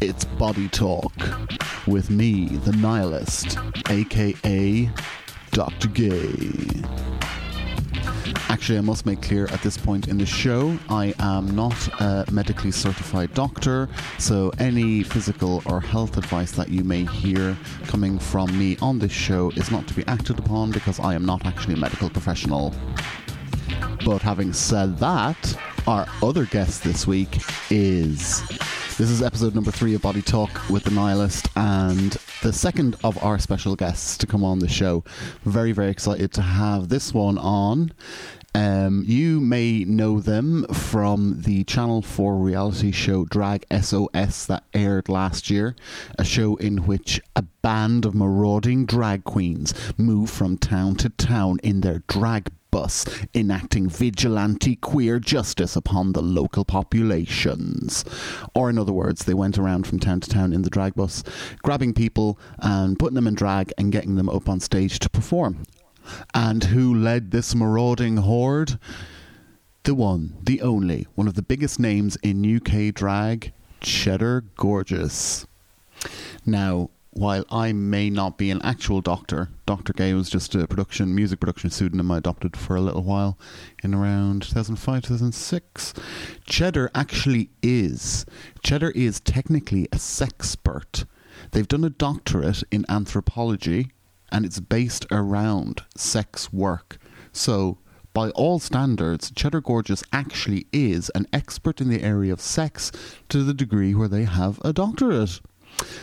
It's Body Talk with me, the nihilist, aka Dr. Gay. Actually, I must make clear at this point in the show, I am not a medically certified doctor, so any physical or health advice that you may hear coming from me on this show is not to be acted upon because I am not actually a medical professional. But having said that, our other guest this week is. This is episode number three of Body Talk with the Nihilist, and the second of our special guests to come on the show. Very, very excited to have this one on. Um, you may know them from the Channel 4 reality show Drag SOS that aired last year, a show in which a band of marauding drag queens move from town to town in their drag bus, enacting vigilante queer justice upon the local populations. Or, in other words, they went around from town to town in the drag bus, grabbing people and putting them in drag and getting them up on stage to perform. And who led this marauding horde? The one, the only, one of the biggest names in UK drag, Cheddar Gorgeous. Now, while I may not be an actual doctor, Dr. Gay was just a production, music production pseudonym I adopted for a little while in around 2005, 2006. Cheddar actually is. Cheddar is technically a sexpert. They've done a doctorate in anthropology and it's based around sex work. So, by all standards, Cheddar Gorgeous actually is an expert in the area of sex to the degree where they have a doctorate.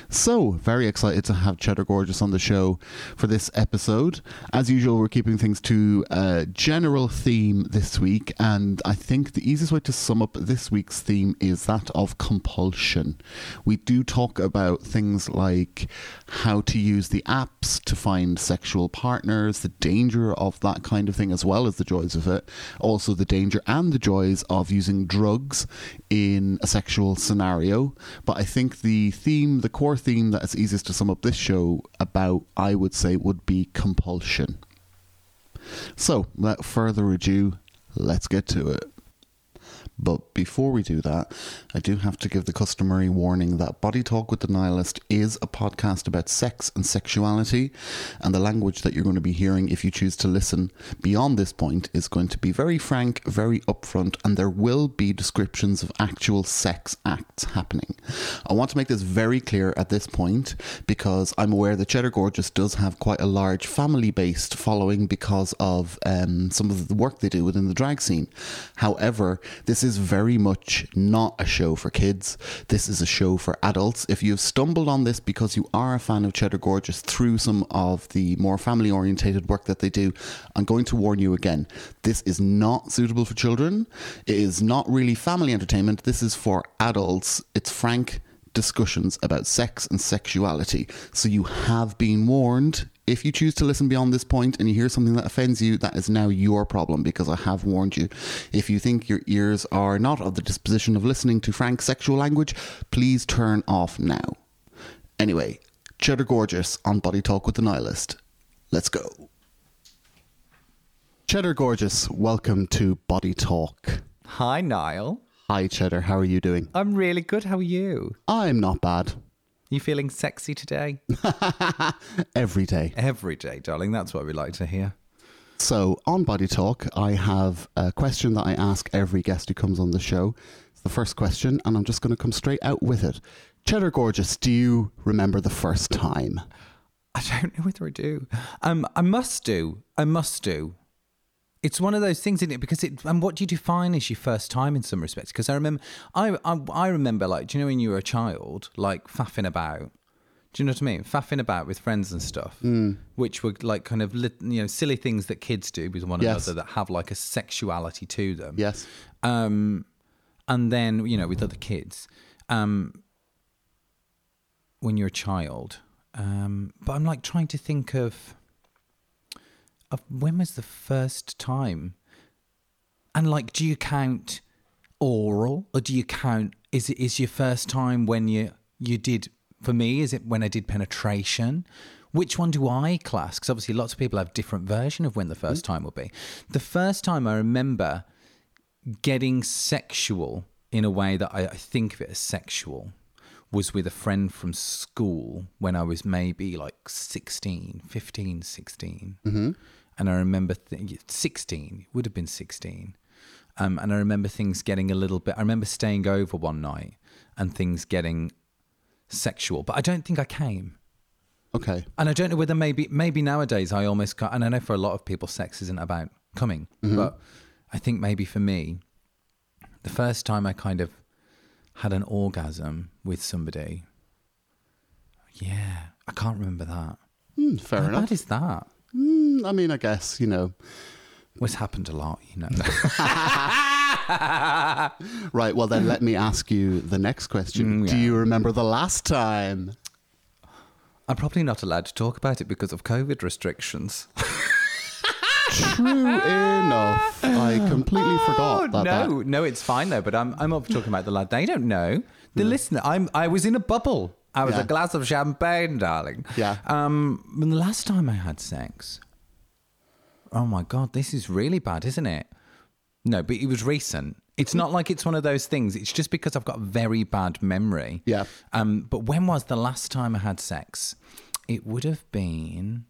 So, very excited to have Cheddar Gorgeous on the show for this episode. As usual, we're keeping things to a general theme this week, and I think the easiest way to sum up this week's theme is that of compulsion. We do talk about things like how to use the apps to find sexual partners, the danger of that kind of thing, as well as the joys of it, also the danger and the joys of using drugs in a sexual scenario. But I think the theme the core theme that is easiest to sum up this show about, I would say, would be compulsion. So, without further ado, let's get to it. But before we do that, I do have to give the customary warning that Body Talk with the Nihilist is a podcast about sex and sexuality, and the language that you're going to be hearing if you choose to listen beyond this point is going to be very frank, very upfront, and there will be descriptions of actual sex acts happening. I want to make this very clear at this point because I'm aware that Cheddar Gorgeous does have quite a large family based following because of um, some of the work they do within the drag scene. However, this is very much not a show for kids. This is a show for adults. If you've stumbled on this because you are a fan of Cheddar Gorgeous through some of the more family orientated work that they do, I'm going to warn you again. This is not suitable for children. It is not really family entertainment. This is for adults. It's frank discussions about sex and sexuality. So you have been warned. If you choose to listen beyond this point and you hear something that offends you, that is now your problem because I have warned you. If you think your ears are not of the disposition of listening to frank sexual language, please turn off now. Anyway, Cheddar Gorgeous on Body Talk with the Nihilist. Let's go. Cheddar Gorgeous, welcome to Body Talk. Hi, Niall. Hi, Cheddar. How are you doing? I'm really good. How are you? I'm not bad. You feeling sexy today? Every day. Every day, darling. That's what we like to hear. So, on Body Talk, I have a question that I ask every guest who comes on the show. It's the first question, and I'm just going to come straight out with it. Cheddar Gorgeous, do you remember the first time? I don't know whether I do. Um, I must do. I must do. It's one of those things, isn't it? Because it. And what do you define as your first time in some respects? Because I remember, I, I, I remember, like, do you know when you were a child, like faffing about. Do you know what I mean? Faffing about with friends and stuff, Hmm. which were like kind of you know silly things that kids do with one Yes. another that have like a sexuality to them. Yes. um, and then you know with other kids um, when you're a child um, but i'm like trying to think of when was the first time? And like do you count oral or do you count is it is your first time when you you did for me is it when i did penetration? Which one do i class? Because obviously lots of people have different version of when the 1st time will be. The first time i remember getting sexual in a way that I, I think of it as sexual was with a friend from school when I was maybe like 16, 15, 16. Mm-hmm. And I remember th- 16, would have been 16. Um, and I remember things getting a little bit, I remember staying over one night and things getting sexual, but I don't think I came. Okay. And I don't know whether maybe maybe nowadays I almost ca- and I know for a lot of people sex isn't about coming, but I think maybe for me, the first time I kind of had an orgasm with somebody, yeah, I can't remember that. Hmm, fair How enough. bad is that? Hmm, I mean, I guess, you know. It's happened a lot, you know. Right, well, then let me ask you the next question. Mm, Do you remember the last time? I'm probably not allowed to talk about it because of COVID restrictions. True enough. I completely forgot that. Oh, no, that- no, it's fine though. But I'm I'm up talking about the lad. They don't know. The listener. I'm I was in a bubble. I was Yeah. a glass of champagne, darling. Yeah. Um, when the last time I had sex. Oh my god, this is really bad, isn't it? No, but it was recent. It's not like it's one of those things. It's just because I've got very bad memory. Yeah. Um, but when was the last time I had sex? It would have been.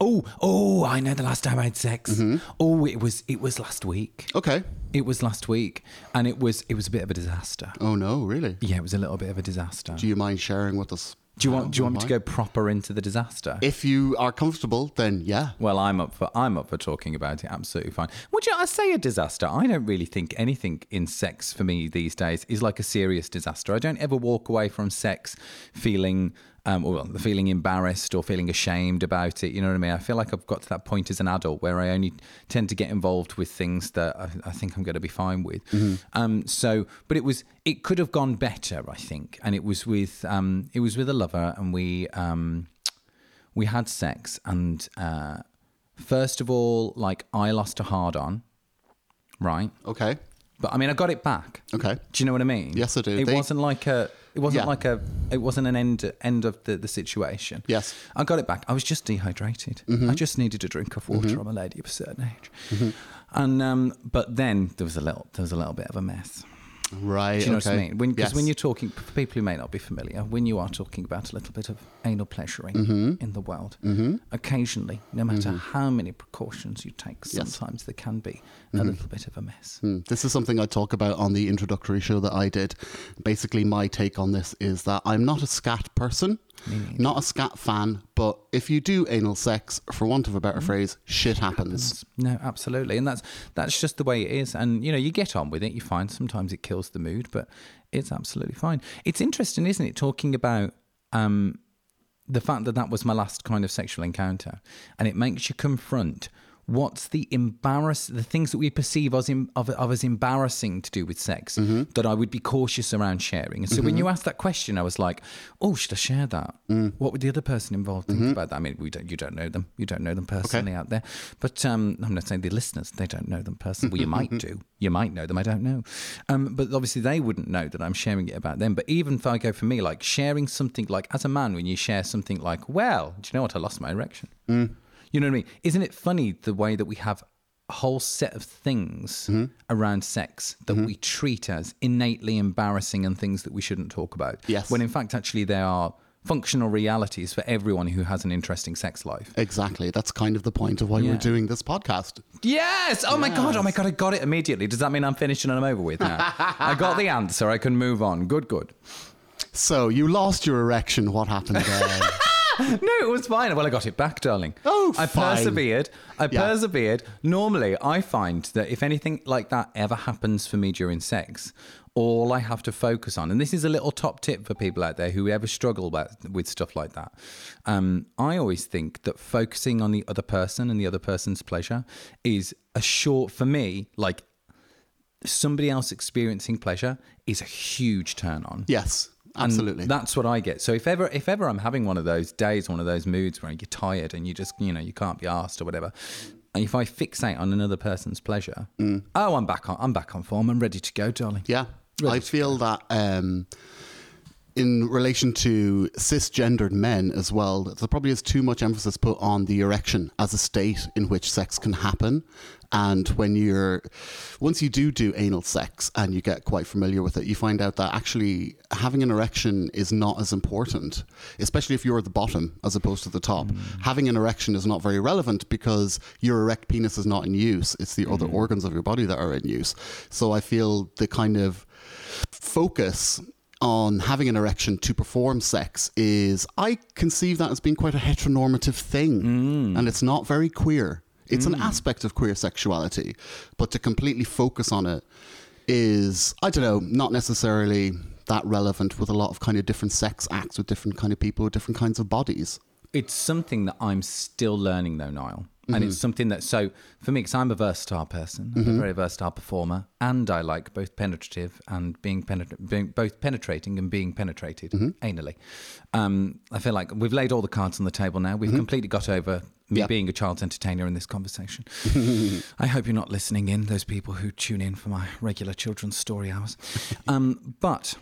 Oh, oh! I know the last time I had sex. Mm-hmm. Oh, it was it was last week. Okay. It was last week, and it was it was a bit of a disaster. Oh, no, really? Yeah, it was a little bit of a disaster. Do you mind sharing with us? Do you want Do you want me to go proper into the disaster? If you are comfortable, then yeah. well, I'm up for I'm up for talking about it. Absolutely fine. Would you I say a disaster? I don't really think anything in sex for me these days is like a serious disaster. I don't ever walk away from sex feeling um, well, feeling embarrassed or feeling ashamed about it. You know what I mean? I feel like I've got to that point as an adult where I only tend to get involved with things that I, I think I'm going to be fine with. Um, so, but it was it could have gone better, I think, and it was with um, it was with a lover, and we. Um, we had sex and uh, first of all like i lost a hard on right Okay. But i mean i got it back Okay. do you know what i mean Yes, I do. it They- wasn't like a it wasn't Yeah. like a it wasn't an end end of the, the situation Yes. Mm-hmm. i got it back i was just dehydrated i just needed a drink of water i'm a lady of a certain age and um but then there was a little there was a little bit of a mess Right. do you know okay. what I mean? Because Yes. when you're talking, for people who may not be familiar, when you are talking about a little bit of anal pleasuring Mm-hmm. in the world, occasionally, no matter how many precautions you take, Yes. sometimes there can be a little bit of a mess. Hmm. This is something I talk about on the introductory show that I did. Basically, my take on this is that I'm not a scat person, not a scat fan, but if you do anal sex, for want of a Mm. better phrase, shit happens. No, absolutely, and that's that's just the way it is. And you know, you get on with it. You find sometimes it kills the mood, but it's absolutely fine. It's interesting, isn't it? Talking about um, the fact that that was my last kind of sexual encounter, and it makes you confront what's the embarrass the things that we perceive as em- of, of as embarrassing to do with sex mm-hmm. that I would be cautious around sharing. And so when mm-hmm. you asked that question, I was like, oh, should I share that? Mm. What would the other person involved think mm-hmm. about that? I mean, we don't, you don't know them, you don't know them personally out there, but um, I'm not saying the listeners they don't know them personally. Well, you might do, you might know them. I don't know, um, but obviously they wouldn't know that I'm sharing it about them. But even if I go for me, like sharing something like as a man, when you share something like, well, do you know what? I lost my erection. Mm. You know what I mean? Isn't it funny the way that we have a whole set of things mm-hmm. around sex that mm-hmm. we treat as innately embarrassing and things that we shouldn't talk about? Yes. When in fact, actually, they are functional realities for everyone who has an interesting sex life. Exactly. That's kind of the point of why Yeah. we're doing this podcast. Yes! Oh my God! Oh my God! I got it immediately. Does that mean I'm finished and I'm over with now? I got the answer. I can move on. Good, good. So, you lost your erection. What happened then? No, it was fine. Well, I got it back, darling. Oh, I fine. persevered. I Yeah. persevered. Normally, I find that if anything like that ever happens for me during sex, all I have to focus on, and this is a little top tip for people out there who ever struggle with stuff like that. Um, I always think that focusing on the other person and the other person's pleasure is a short, for me, like somebody else experiencing pleasure is a huge turn on. yes, And absolutely. that's what I get. So if ever if ever I'm having one of those days, one of those moods where you're tired and you just you know you can't be asked or whatever, and if I fixate on another person's pleasure, oh, I'm back on I'm back on form. I'm ready to go, darling. Yeah, Ready I feel that um, in relation to cisgendered men as well, there probably is too much emphasis put on the erection as a state in which sex can happen. And when you're, once you do do anal sex and you get quite familiar with it, you find out that actually having an erection is not as important, especially if you're at the bottom as opposed to the top. Mm. Having an erection is not very relevant because your erect penis is not in use. It's the other mm. organs of your body that are in use. So I feel the kind of focus on having an erection to perform sex is I conceive that as being quite a heteronormative thing mm. and it's not very queer. It's an mm. aspect of queer sexuality, but to completely focus on it is I don't know, not necessarily that relevant with a lot of kind of different sex acts with different kind of people with different kinds of bodies. It's something that I'm still learning, though, Niall. And it's something that, so for me, because I'm a versatile person, I'm a very versatile performer, and I like both penetrative and being, penetra- being both penetrating and being penetrated anally. Um, I feel like we've laid all the cards on the table now. We've completely got over me Yep. being a child's entertainer in this conversation. I hope you're not listening in, those people who tune in for my regular children's story hours. Um, but.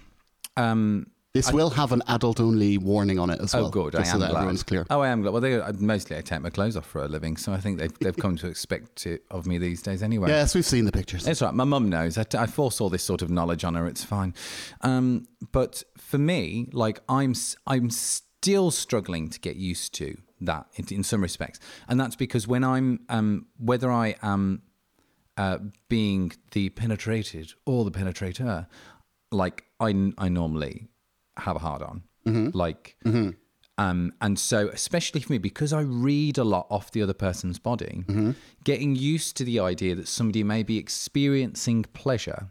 Um, This will have an adult only warning on it as well. Oh, good. Just I so am that glad. everyone's clear. Oh, I am glad. Well, they, mostly I take my clothes off for a living, so I think they've they've come to expect it of me these days anyway. Yes, we've seen the pictures. It's right. My mum knows. I, I force all this sort of knowledge on her. It's fine. Um, but for me, like I'm, I'm still struggling to get used to that in, in some respects, and that's because when I'm, um, whether I am uh, being the penetrated or the penetrator, like I, I normally have a hard on, mm-hmm. like. Mm-hmm. Um, and so, especially for me, because I read a lot off the other person's body, mm-hmm. getting used to the idea that somebody may be experiencing pleasure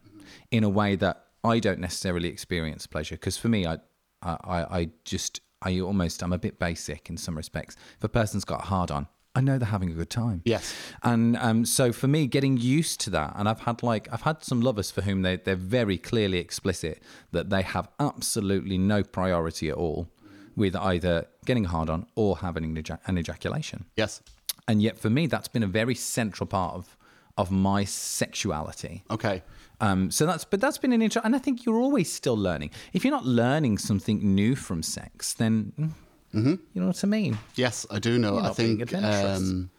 in a way that I don't necessarily experience pleasure. Because for me, I, I, I I just, I almost, I'm a bit basic in some respects. If a person's got a hard on, I know they're having a good time. Yes. And um, so for me, getting used to that, and I've had like I've had some lovers for whom they they're very clearly explicit that they have absolutely no priority at all with either getting hard on or having an, ejac- an ejaculation. Yes. And yet for me, that's been a very central part of of my sexuality. Okay. Um, so that's but that's been an interesting, and I think you're always still learning. If you're not learning something new from sex, then mm, you know what I mean. Yes, I do know. You're I think um,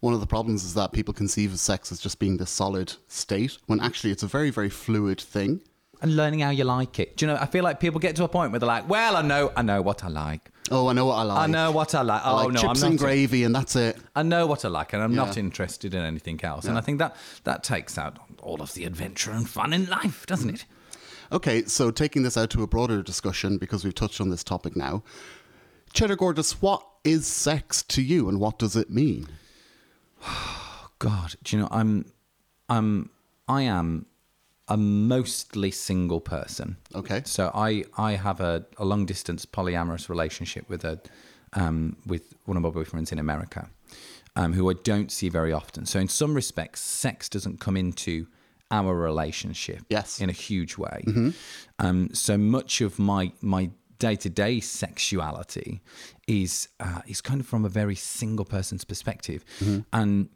one of the problems is that people conceive of sex as just being this solid state, when actually it's a very, very fluid thing. and learning how you like it. Do you know? I feel like people get to a point where they're like, "Well, I know, I know what I like. Oh, I know what I like. I know what I like. I Oh like no, chips I'm and not. gravy, and that's it. I know what I like, and I'm not interested in anything else. And I think that that takes out all of the adventure and fun in life, doesn't it? Okay, so taking this out to a broader discussion because we've touched on this topic now. Cheddar Gorgeous, what is sex to you, and what does it mean? God, do you know? I'm, I'm, I am a mostly single person. Okay. So I I have a, a long distance polyamorous relationship with a um, with one of my boyfriends in America, um, who I don't see very often. So in some respects, sex doesn't come into our relationship Yes. in a huge way. Um, so much of my my day to day sexuality is uh, is kind of from a very single person's perspective, and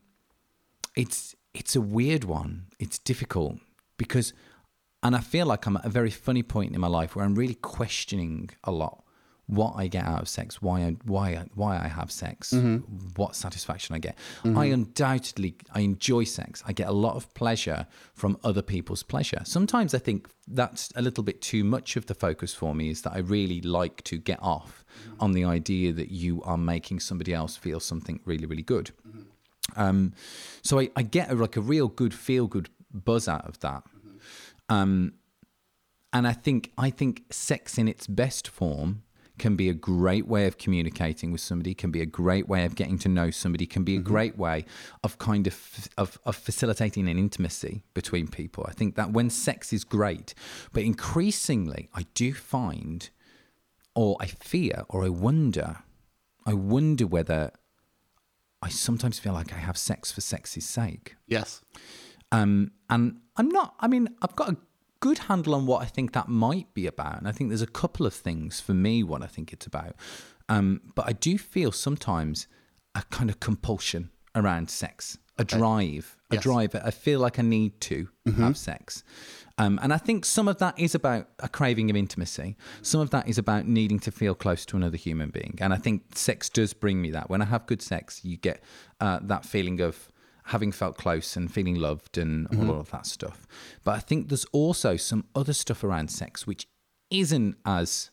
it's it's a weird one. It's difficult because, and I feel like I'm at a very funny point in my life where I'm really questioning a lot what I get out of sex, why I why I, why I have sex, mm-hmm. what satisfaction I get. Mm-hmm. I undoubtedly I enjoy sex. I get a lot of pleasure from other people's pleasure. Sometimes I think that's a little bit too much of the focus for me. Is that I really like to get off mm-hmm. on the idea that you are making somebody else feel something really really good. Um, so I, I get a, like a real good feel good buzz out of that. Um, and I think I think sex in its best form can be a great way of communicating with somebody, can be a great way of getting to know somebody, can be a great way of kind of, of of facilitating an intimacy between people. I think that when sex is great, but increasingly I do find or I fear or I wonder I wonder whether I sometimes feel like I have sex for sex's sake. Yes. Um, and I'm not, I mean, I've got a good handle on what I think that might be about. And I think there's a couple of things for me what I think it's about. Um, but I do feel sometimes a kind of compulsion around sex a drive, a Yes. drive. I feel like I need to have sex. Um, and I think some of that is about a craving of intimacy. Some of that is about needing to feel close to another human being. And I think sex does bring me that. When I have good sex, you get uh, that feeling of having felt close and feeling loved and all of that stuff. But I think there's also some other stuff around sex which isn't as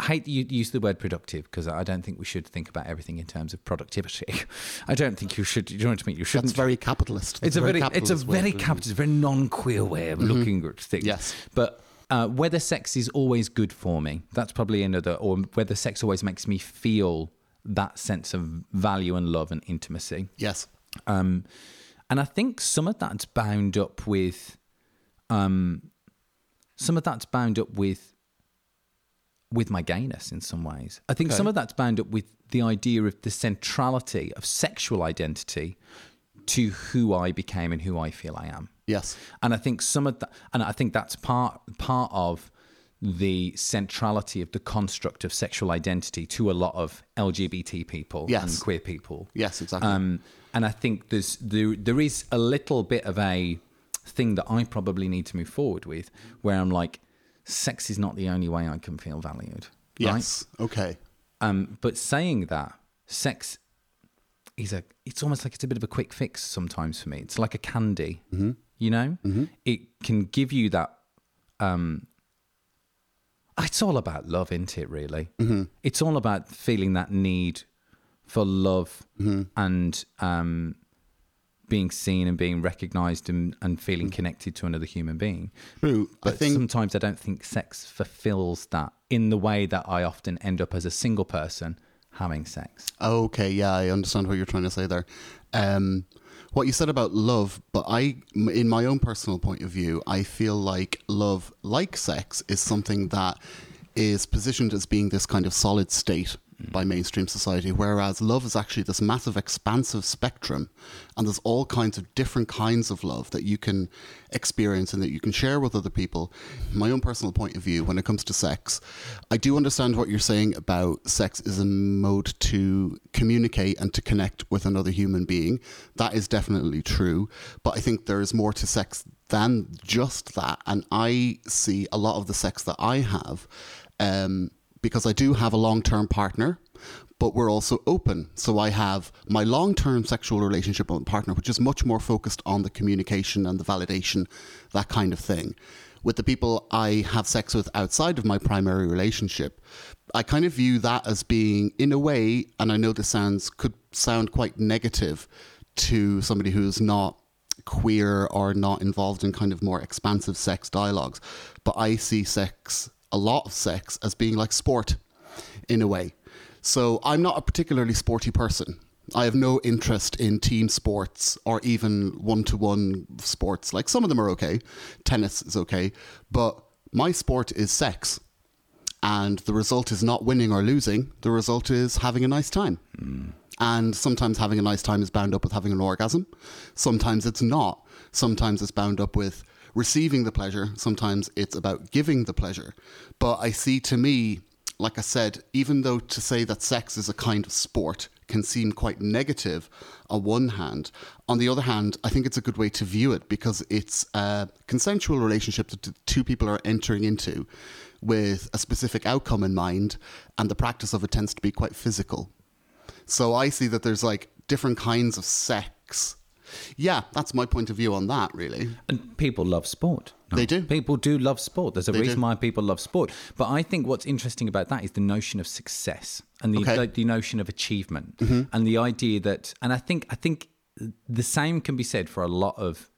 I hate that you use the word productive because I don't think we should think about everything in terms of productivity. I don't think you should. You know what I mean? You shouldn't. That's very capitalist. it's a very, it's a capitalist very capitalist, very non-queer way of looking at things. Yes. but uh, whether sex is always good for me, that's probably another, or whether sex always makes me feel that sense of value and love and intimacy. Yes. Um, and I think some of that's bound up with, um, some of that's bound up with, with my gayness in some ways. I think Okay. some of that's bound up with the idea of the centrality of sexual identity to who I became and who I feel I am. Yes. And I think some of that, and I think that's part part of the centrality of the construct of sexual identity to a lot of LGBT people Yes. and queer people. Yes, exactly. Um, and I think there's there there is a little bit of a thing that I probably need to move forward with, where I'm like, sex is not the only way I can feel valued. Right? yes. Okay. Um, but saying that, sex is a it's almost like it's a bit of a quick fix sometimes for me. It's like a candy, you know. It can give you that. Um, it's all about love, isn't it? Really, it's all about feeling that need for love and um, being seen and being recognized and, and feeling connected to another human being. True. I But think sometimes I don't think sex fulfills that in the way that I often end up as a single person having sex. Okay, yeah, I understand what you're trying to say there. Um, what you said about love, but I, in my own personal point of view, I feel like love, like sex, is something that is positioned as being this kind of solid state by mainstream society, whereas love is actually this massive, expansive spectrum, and there's all kinds of different kinds of love that you can experience and that you can share with other people. My own personal point of view when it comes to sex, I do understand what you're saying about sex is a mode to communicate and to connect with another human being. That is definitely true, but I think there is more to sex than just that, and I see a lot of the sex that I have. Um, because I do have a long term partner, but we're also open. So I have my long term sexual relationship with partner, which is much more focused on the communication and the validation, that kind of thing. With the people I have sex with outside of my primary relationship, I kind of view that as being, in a way, and I know this sounds could sound quite negative to somebody who's not queer or not involved in kind of more expansive sex dialogues, but I see sex a lot of sex as being like sport in a way. So I'm not a particularly sporty person. I have no interest in team sports or even one to one sports. Like some of them are okay. Tennis is okay. But my sport is sex. And the result is not winning or losing. The result is having a nice time. And sometimes having a nice time is bound up with having an orgasm. Sometimes it's not. Sometimes it's bound up with receiving the pleasure. Sometimes it's about giving the pleasure. But I see to me, like I said, even though to say that sex is a kind of sport can seem quite negative on one hand, on the other hand, I think it's a good way to view it because it's a consensual relationship that two people are entering into with a specific outcome in mind, and the practice of it tends to be quite physical. So I see that there's like different kinds of sex. Yeah, that's my point of view on that, really. And people love sport. They do. People do love sport. There's a They reason do. why people love sport. But I think what's interesting about that is the notion of success and the Okay. Mm-hmm. the notion of achievement and the idea that and I think I think the same can be said for a lot of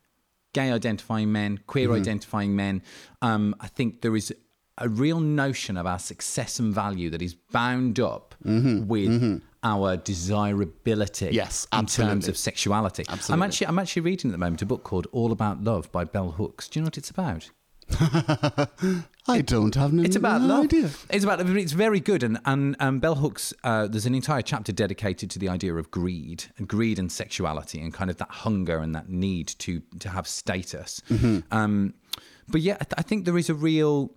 gay identifying men, queer Mm-hmm. identifying men. Um, I think there is a real notion of our success and value that is bound up with our desirability Mm-hmm. Yes, in terms of sexuality. I'm Absolutely. actually I'm actually reading at the moment a book called All About Love by Bell Hooks. Do you know what it's about? I don't have no It's about no love. idea. It's about. It's very good, and and um, Bell Hooks. Uh, there's an entire chapter dedicated to the idea of greed and greed and sexuality, and kind of that hunger and that need to to have status. Um, but yeah, I, th- I think there is a real,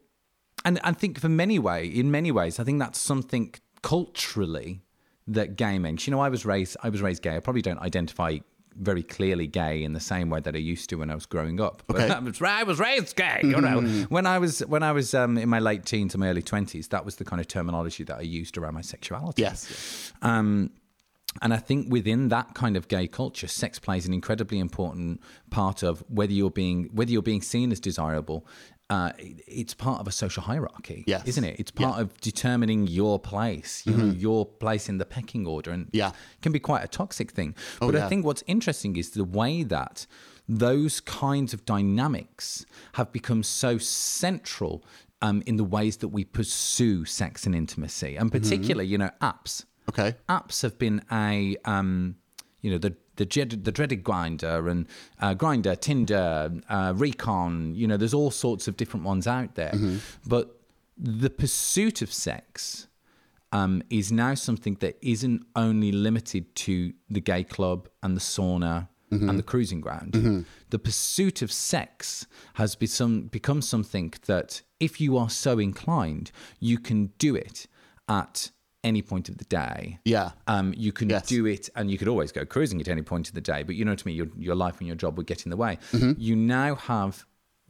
and I think for many way, in many ways, I think that's something culturally that gay men. 'cause, You know, I was raised. I was raised gay. I probably don't identify very clearly gay in the same way that I used to when I was growing up. But Okay. I was, I was raised gay, you know. when I was when I was um, in my late teens and my early twenties, that was the kind of terminology that I used around my sexuality. Yes. Um, and I think within that kind of gay culture, sex plays an incredibly important part of whether you're being whether you're being seen as desirable. Uh, it's part of a social hierarchy, Yes. isn't it? It's part of determining your place, you know, your place in the pecking order, and Yeah. it can be quite a toxic thing. Oh, but yeah. I think what's interesting is the way that those kinds of dynamics have become so central um, in the ways that we pursue sex and intimacy, and particularly, you know, apps Okay. apps have been a um, you know the the, the dreaded Grindr and uh, Grindr tinder uh, recon you know there's all sorts of different ones out there. But the pursuit of sex um, is now something that isn't only limited to the gay club and the sauna and the cruising ground. The pursuit of sex has become, become something that, if you are so inclined, you can do it at any point of the day. Yeah. Um, you can Yes. do it, and you could always go cruising at any point of the day. But you know what I mean. Your your life and your job would get in the way. Mm-hmm. You now have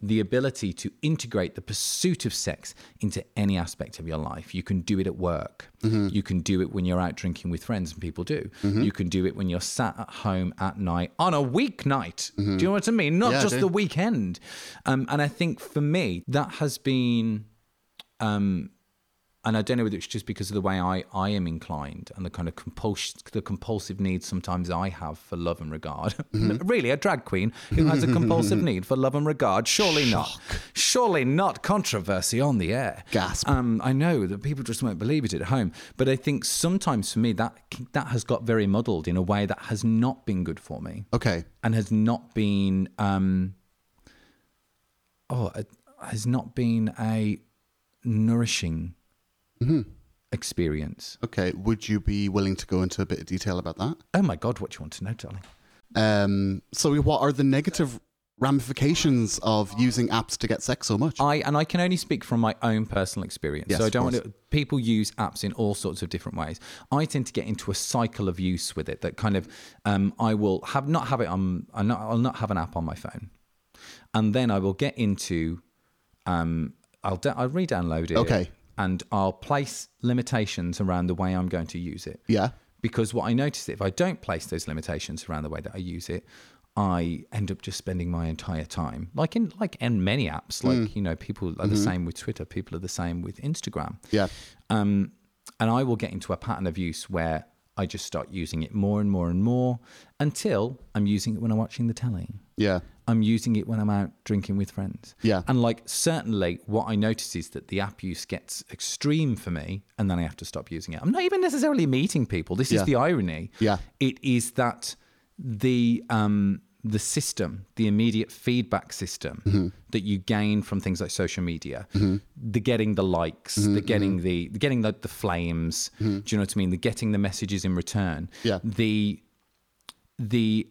the ability to integrate the pursuit of sex into any aspect of your life. You can do it at work. Mm-hmm. You can do it when you're out drinking with friends, and people do. You can do it when you're sat at home at night on a weeknight. Do you know what I mean? Not Mm-hmm. Yeah, just the weekend. Um, and I think for me, that has been um, and I don't know whether it's just because of the way I, I am inclined and the kind of compulsion, the compulsive need sometimes I have for love and regard. Mm-hmm. really, a drag queen who has a compulsive need for love and regard? Surely not. Surely not controversy on the air. Gasp. Um, I know that people just won't believe it at home, but I think sometimes for me that that has got very muddled in a way that has not been good for me Okay. and has not been um oh it has not been a nourishing experience Okay. Would you be willing to go into a bit of detail about that? oh my god what do you want to know darling Um, so, what are the negative ramifications of using apps to get sex so much? I and I can only speak from my own personal experience. Yes, so I don't want to. People use apps in all sorts of different ways. I tend to get into a cycle of use with it. That kind of, um, I will have not have it on. I'll not, I'll not have an app on my phone, and then I will get into. Um, I'll da- I'll re-download it. Okay. And I'll place limitations around the way I'm going to use it yeah. because what I notice is if I don't place those limitations around the way that I use it, I end up just spending my entire time, like in like in many apps, like you know, people are the same with Twitter, people are the same with Instagram, Yeah. um, and I will get into a pattern of use where I just start using it more and more and more until I'm using it when I'm watching the telly. Yeah. I'm using it when I'm out drinking with friends. Yeah. And like certainly what I notice is that the app use gets extreme for me and then I have to stop using it. I'm not even necessarily meeting people. This Yeah. is the irony. Yeah. It is that the um the system, the immediate feedback system Mm-hmm. that you gain from things like social media, the getting the likes, the getting the, the getting the, the flames, do you know what I mean? The getting the messages in return. Mm-hmm. Yeah. The the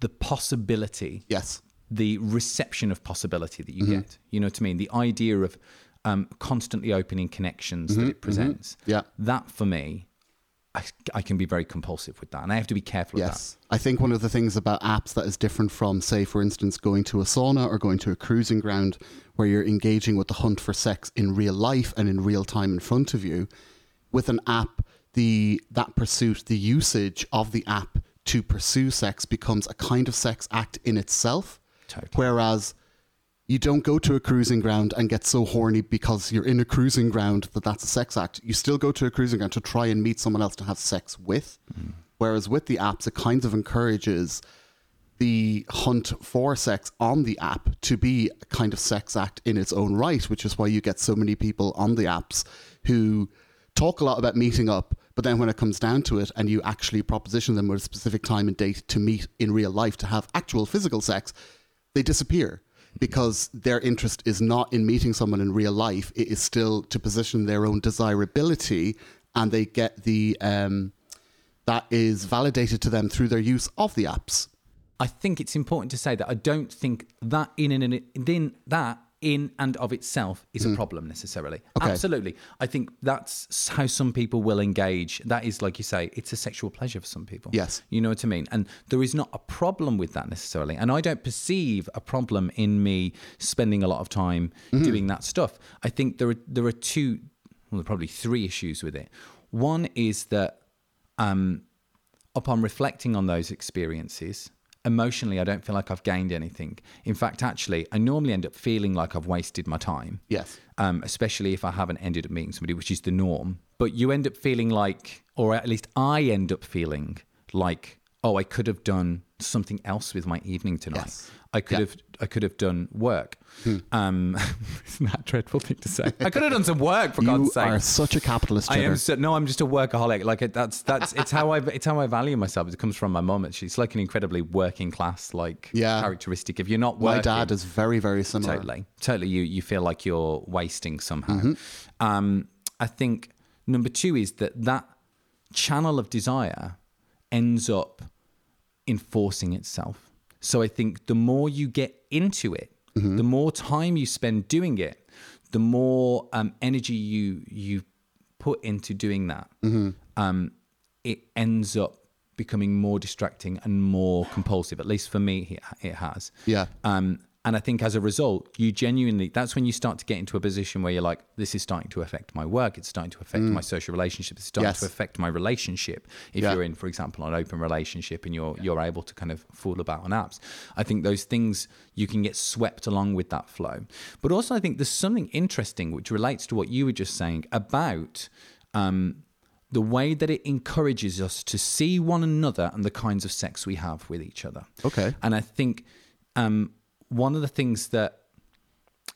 the possibility Yes. the reception of possibility that you Mm-hmm. get. You know what I mean? The idea of um, constantly opening connections Mm-hmm. that it presents. Yeah. That for me, I, I can be very compulsive with that, and I have to be careful Yes. I think one of the things about apps that is different from, say, for instance, going to a sauna or going to a cruising ground where you're engaging with the hunt for sex in real life and in real time in front of you, with an app, the that pursuit, the usage of the app to pursue sex becomes a kind of sex act in itself. Totally. Whereas you don't go to a cruising ground and get so horny because you're in a cruising ground that that's a sex act. You still go to a cruising ground to try and meet someone else to have sex with. Mm. Whereas with the apps, it kind of encourages the hunt for sex on the app to be a kind of sex act in its own right, which is why you get so many people on the apps who talk a lot about meeting up, but then when it comes down to it and you actually proposition them with a specific time and date to meet in real life to have actual physical sex, they disappear because their interest is not in meeting someone in real life. It is still to position their own desirability and they get the um, that is validated to them through their use of the apps. I think it's important to say that I don't think that in and in that in and of itself is a problem necessarily. Mm. Okay. Absolutely. I think that's how some people will engage. That is, like you say, it's a sexual pleasure for some people. Yes. You know what I mean? And there is not a problem with that necessarily. And I don't perceive a problem in me spending a lot of time Mm-hmm. doing that stuff. I think there are there are two well, there are probably three issues with it. One is that um, upon reflecting on those experiences, emotionally, I don't feel like I've gained anything. In fact, actually, I normally end up feeling like I've wasted my time. Yes. Um, especially if I haven't ended up meeting somebody, which is the norm. But you end up feeling like, or at least I end up feeling like, oh, I could have done something else with my evening tonight. Yes. I could Yeah. have I could have done work. Um, isn't that a dreadful thing to say? I could have done some work for You God's sake. You are such a capitalist. I am so, no, I'm just a workaholic. Like it, that's that's it's how I it's how I value myself. It comes from my mum. and She's like an incredibly working class like Yeah. characteristic. If you're not My working, dad is very, very similar. totally, totally, you you feel like you're wasting somehow. Mm-hmm. Um, I think number two is that that channel of desire ends up enforcing itself. So I think the more you get into it, Mm-hmm. the more time you spend doing it, the more um, energy you you put into doing that, Mm-hmm. um, it ends up becoming more distracting and more compulsive. At least for me, it, it has. Yeah. Um, and I think as a result, you genuinely, that's when you start to get into a position where you're like, this is starting to affect my work. It's starting to affect my social relationships. It's starting Mm. Yes. to affect my relationship. If Yeah. you're in, for example, an open relationship and you're, you're able to kind of fool about on apps, I think those things, you can get swept along with that flow. But also, I think there's something interesting which relates to what you were just saying about, um, the way that it encourages us to see one another and the kinds of sex we have with each other. Okay. And I think um, one of the things that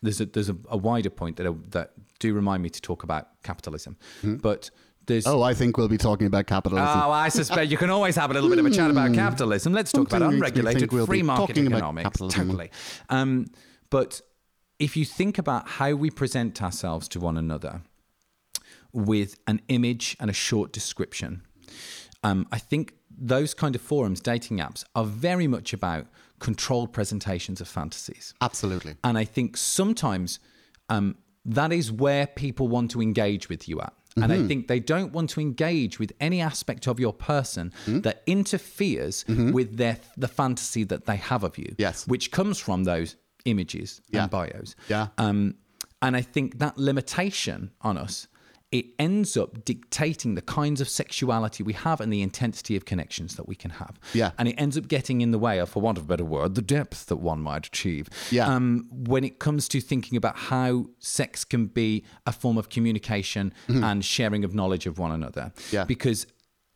there's a, there's a, a wider point that I, that do remind me to talk about capitalism, but there's Oh, I think we'll be talking about capitalism. Oh, I suspect you can always have a little bit of a chat about capitalism. Let's talk about Something me unregulated we'll free market about economics. Totally. Um, but if you think about how we present ourselves to one another with an image and a short description, um, I think those kind of forums, dating apps, are very much about controlled presentations of fantasies. Absolutely. And I think sometimes um, that is where people want to engage with you at. And Mm-hmm. I think they don't want to engage with any aspect of your person Mm-hmm. that interferes with their the fantasy that they have of you. Yes. Which comes from those images Yeah. and bios. Yeah. Um, and I think that limitation on us, it ends up dictating the kinds of sexuality we have and the intensity of connections that we can have. Yeah. And it ends up getting in the way of, for want of a better word, the depth that one might achieve. Yeah. Um, when it comes to thinking about how sex can be a form of communication and sharing of knowledge of one another. Mm-hmm. Yeah. Because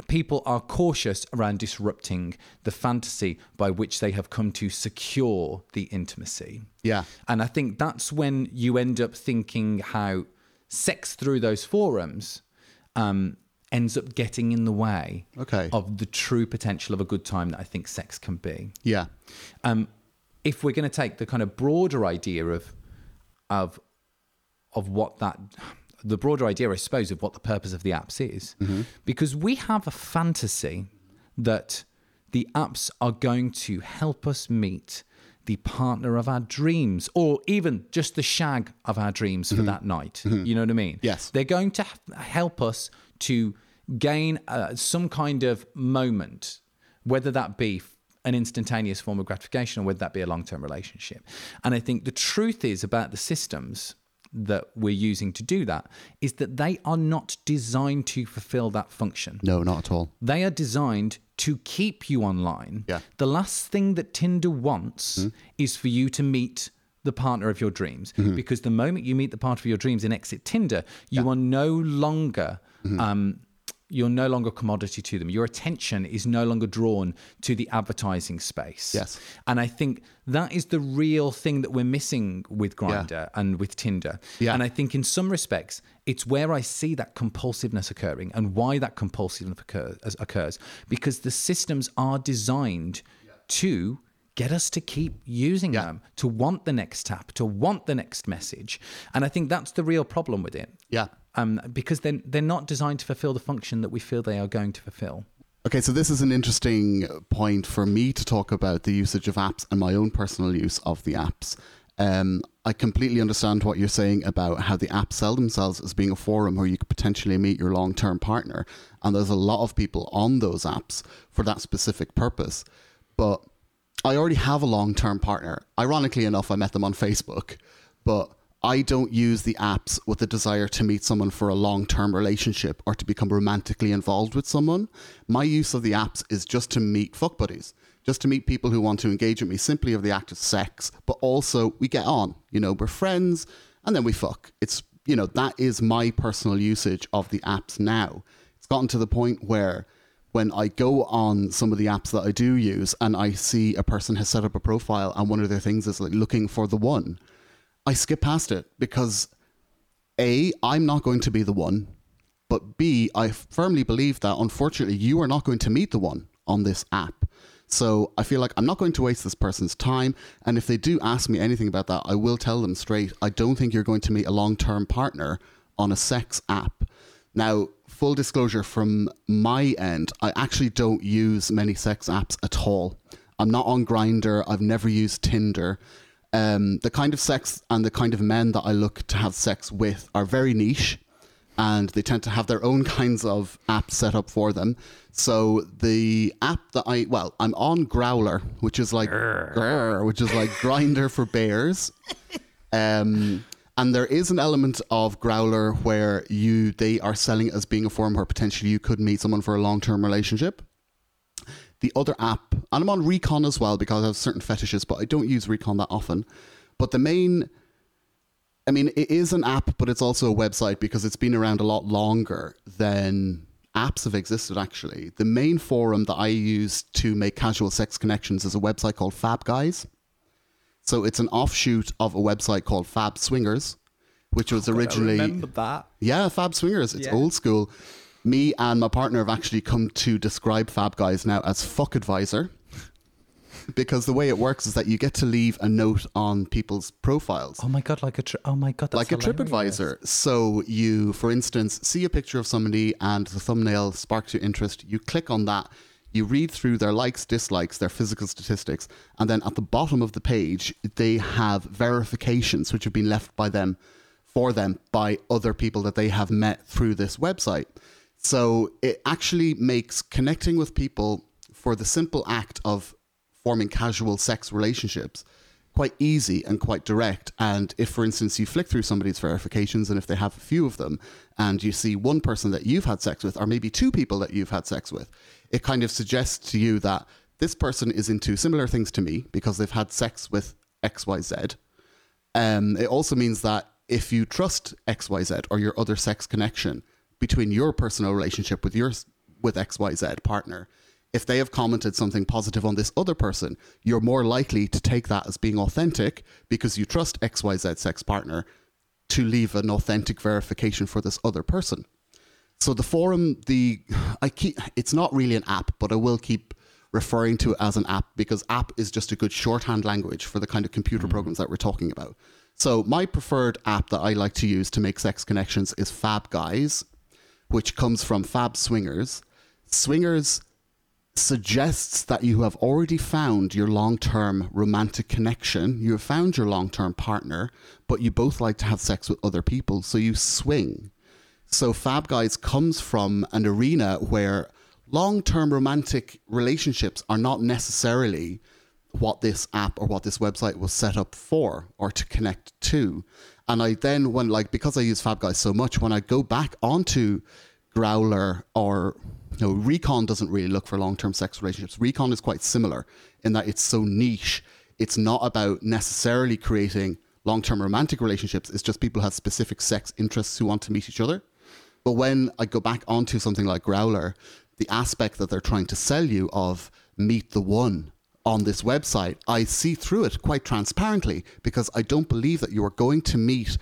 people are cautious around disrupting the fantasy by which they have come to secure the intimacy. Yeah. And I think that's when you end up thinking how sex through those forums um, ends up getting in the way Okay. of the true potential of a good time that I think sex can be. Yeah. Um, if we're going to take the kind of broader idea of of of what that the broader idea, I suppose, of what the purpose of the apps is, because we have a fantasy that the apps are going to help us meet the partner of our dreams, or even just the shag of our dreams for that night. You know what I mean? Yes. They're going to help us to gain uh, some kind of moment, whether that be an instantaneous form of gratification or whether that be a long term relationship. And I think the truth is about the systems that we're using to do that is that they are not designed to fulfill that function. No, not at all. They are designed to keep you online. Yeah. The last thing that Tinder wants hmm? is for you to meet the partner of your dreams. Mm-hmm. Because the moment you meet the partner of your dreams and exit Tinder, you are no longer. Mm-hmm. Um, you're no longer a commodity to them. Your attention is no longer drawn to the advertising space. Yes. And I think that is the real thing that we're missing with Grindr and with Tinder. Yeah. And I think in some respects, it's where I see that compulsiveness occurring and why that compulsiveness occurs, occurs because the systems are designed to get us to keep using them, to want the next tap, to want the next message. And I think that's the real problem with it. Yeah. Um, because they're, they're not designed to fulfill the function that we feel they are going to fulfill. Okay, so this is an interesting point for me to talk about the usage of apps and my own personal use of the apps. Um, I completely understand what you're saying about how the apps sell themselves as being a forum where you could potentially meet your long term partner. And there's a lot of people on those apps for that specific purpose. But I already have a long term partner. Ironically enough, I met them on Facebook, but I don't use the apps with the desire to meet someone for a long term relationship or to become romantically involved with someone. My use of the apps is just to meet fuck buddies, just to meet people who want to engage with me simply of the act of sex, but also we get on. You know, we're friends and then we fuck. It's, you know, that is my personal usage of the apps now. It's gotten to the point where when I go on some of the apps that I do use and I see a person has set up a profile and one of their things is like looking for the one, I skip past it because A, I'm not going to be the one, but B, I firmly believe that unfortunately you are not going to meet the one on this app. So I feel like I'm not going to waste this person's time. And if they do ask me anything about that, I will tell them straight I don't think you're going to meet a long term partner on a sex app. Now, full disclosure from my end, I actually don't use many sex apps at all. I'm not on Grindr. I've never used Tinder. Um, the kind of sex and the kind of men that I look to have sex with are very niche and they tend to have their own kinds of apps set up for them. So the app that I well, I'm on Growler, which is like grr, which is like Grindr for bears. Um, and there is an element of Growler where you they are selling it as being a forum where potentially you could meet someone for a long term relationship. The other app, and I'm on Recon as well because I have certain fetishes, but I don't use Recon that often. But the main, I mean, it is an app, but it's also a website because it's been around a lot longer than apps have existed actually. The main forum that I use to make casual sex connections is a website called Fab Guys. So it's an offshoot of a website called Fab Swingers, which was originally that. yeah, Fab Swingers. It's Yeah. old school. Me and my partner have actually come to describe Fab Guys now as Fuck Advisor. Because the way it works is that you get to leave a note on people's profiles Oh my god, like a tri- oh my god, that's like a. TripAdvisor. So you, for instance, see a picture of somebody and the thumbnail sparks your interest. You click on that. You read through their likes, dislikes, their physical statistics, and then at the bottom of the page, they have verifications which have been left by them for them by other people that they have met through this website. So it actually makes connecting with people for the simple act of forming casual sex relationships quite easy and quite direct. And if, for instance, you flick through somebody's verifications and if they have a few of them and you see one person that you've had sex with, or maybe two people that you've had sex with, it kind of suggests to you that this person is into similar things to me because they've had sex with XYZ. Um, it also means that if you trust XYZ or your other sex connection between your personal relationship with your with XYZ partner, if they have commented something positive on this other person, you're more likely to take that as being authentic because you trust XYZ sex partner to leave an authentic verification for this other person. So the forum, the I keep it's not really an app, but I will keep referring to it as an app because app is just a good shorthand language for the kind of computer mm-hmm. programs that we're talking about. So my preferred app that I like to use to make sex connections is Fab Guys, which comes from Fab Swingers. Swingers suggests that you have already found your long term romantic connection. You have found your long term partner, but you both like to have sex with other people, so you swing. So, Fab Guys comes from an arena where long term romantic relationships are not necessarily what this app or what this website was set up for or to connect to. And I then, when like, because I use Fab Guys so much, when I go back onto Growler or you know, Recon doesn't really look for long term sex relationships. Recon is quite similar in that it's so niche. It's not about necessarily creating long term romantic relationships. It's just people have specific sex interests who want to meet each other. But when I go back onto something like Growler, the aspect that they're trying to sell you of meet the one on this website, I see through it quite transparently because I don't believe that you are going to meet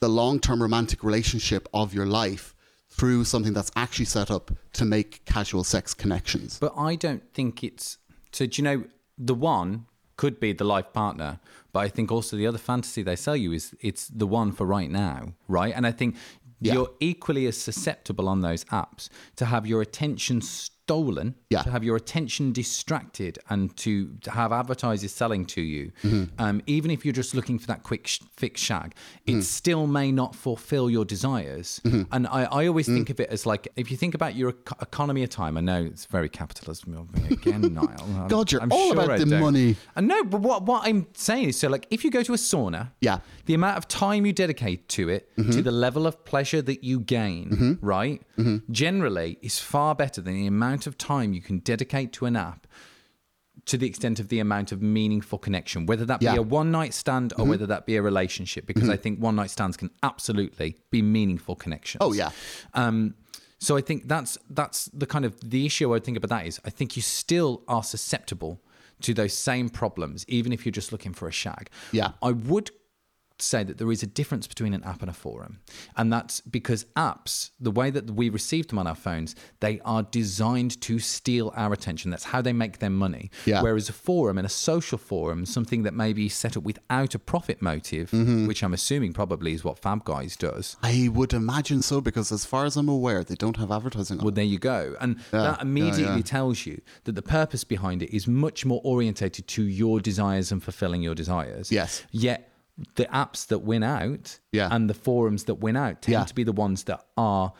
the long term romantic relationship of your life through something that's actually set up to make casual sex connections. But I don't think it's. So, do you know, the one could be the life partner, but I think also the other fantasy they sell you is it's the one for right now, right? And I think Yeah. you're equally as susceptible on those apps to have your attention stolen, Yeah. to have your attention distracted, and to, to have advertisers selling to you, Mm-hmm. um, even if you're just looking for that quick sh- fix shag, it Mm. still may not fulfill your desires. Mm-hmm. And I, I always Mm. think of it as like if you think about your eco- economy of time. I know it's very capitalism me again, Niall. God, you're I'm all sure about I the don't. money. I know, but what what I'm saying is, so like if you go to a sauna, Yeah. the amount of time you dedicate to it, Mm-hmm. to the level of pleasure that you gain, right, Mm-hmm. generally is far better than the amount of time you can dedicate to an app to the extent of the amount of meaningful connection, whether that be Yeah. Mm-hmm. a one night stand or whether that be a relationship, because I think one night stands can absolutely be meaningful connections. Oh, yeah. Um, so I think that's that's the kind of the issue I think about that is I think you still are susceptible to those same problems, even if you're just looking for a shag. Yeah. I would say that there is a difference between an app and a forum. And that's because apps, the way that we receive them on our phones, they are designed to steal our attention. That's how they make their money. Yeah. Whereas a forum and a social forum, something that may be set up without a profit motive, Mm-hmm. which I'm assuming probably is what Fab Guys does. I would imagine so because, as far as I'm aware, they don't have advertising on. Well, there you go. And Yeah, that immediately yeah, yeah. tells you that the purpose behind it is much more orientated to your desires and fulfilling your desires. Yes. Yet the apps that win out Yeah. and the forums that win out tend Yeah. to be the ones that are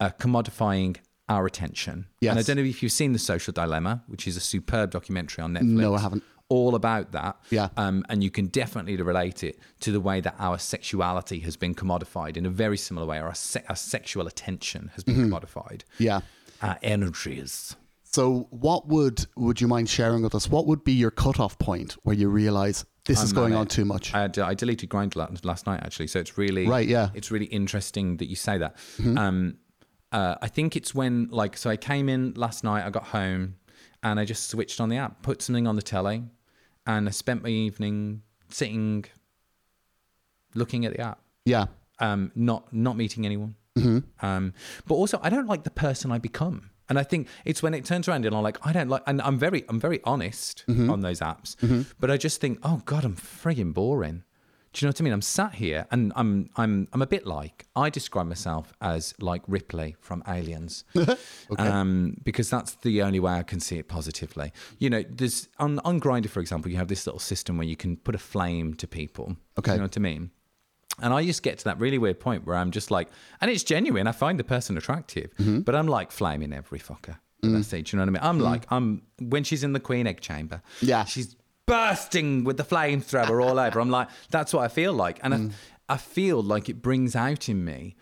uh, commodifying our attention. Yes. And I don't know if you've seen The Social Dilemma, which is a superb documentary on Netflix. No, I haven't. All about that. Yeah. Um, and you can definitely relate it to the way that our sexuality has been commodified in a very similar way, or our, se- our sexual attention has been Mm-hmm. commodified yeah. our energies. So, what would would you mind sharing with us? What would be your cutoff point where you realize this is I'm going on too much? I, I deleted Grindr last night actually, so it's really Right, yeah. Mm-hmm. It's really interesting that you say that. Um, uh, I think it's when like so I came in last night, I got home, and I just switched on the app, put something on the telly, and I spent my evening sitting, looking at the app, yeah. um, not not meeting anyone. Mm-hmm. Um, but also, I don't like the person I become, and I think it's when it turns around and I'm like, I don't like, and I'm very, I'm very honest Mm-hmm. on those apps, but I just think, oh god, I'm frigging boring. Do you know what I mean? I'm sat here and I'm, I'm, I'm a bit like I describe myself as like Ripley from Aliens, um, because that's the only way I can see it positively. You know, there's on on Grindr, for example, you have this little system where you can put a flame to people. Okay. you know what I mean? And I just get to that really weird point where I'm just like, and it's genuine. I find the person attractive, mm-hmm. but I'm like flaming every fucker. that I mm. see. Do you know what I mean? I'm mm-hmm. like, I'm when she's in the queen egg chamber. Yeah. she's bursting with the flamethrower all over. I'm like, that's what I feel like, and I, mm. I feel like it brings out in me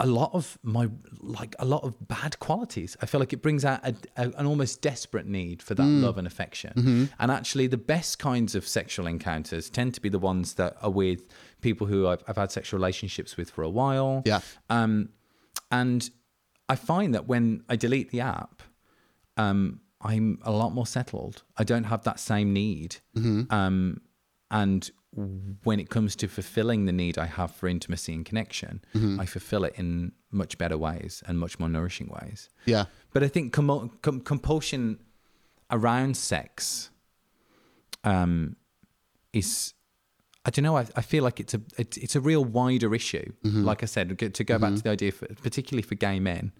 a lot of my like a lot of bad qualities. I feel like it brings out a, a, an almost desperate need for that love and affection. And actually, the best kinds of sexual encounters tend to be the ones that are with people who I've, I've had sexual relationships with for a while. Yeah. Um, and I find that when I delete the app, um, I'm a lot more settled. I don't have that same need. Um, and when it comes to fulfilling the need I have for intimacy and connection, mm-hmm. I fulfill it in much better ways and much more nourishing ways. Yeah. But I think com- com- compulsion around sex um, is, I don't know. I, I feel like it's a it's, it's a real wider issue. Mm-hmm. Like I said, to go back to mm-hmm. the idea, for, particularly for gay men,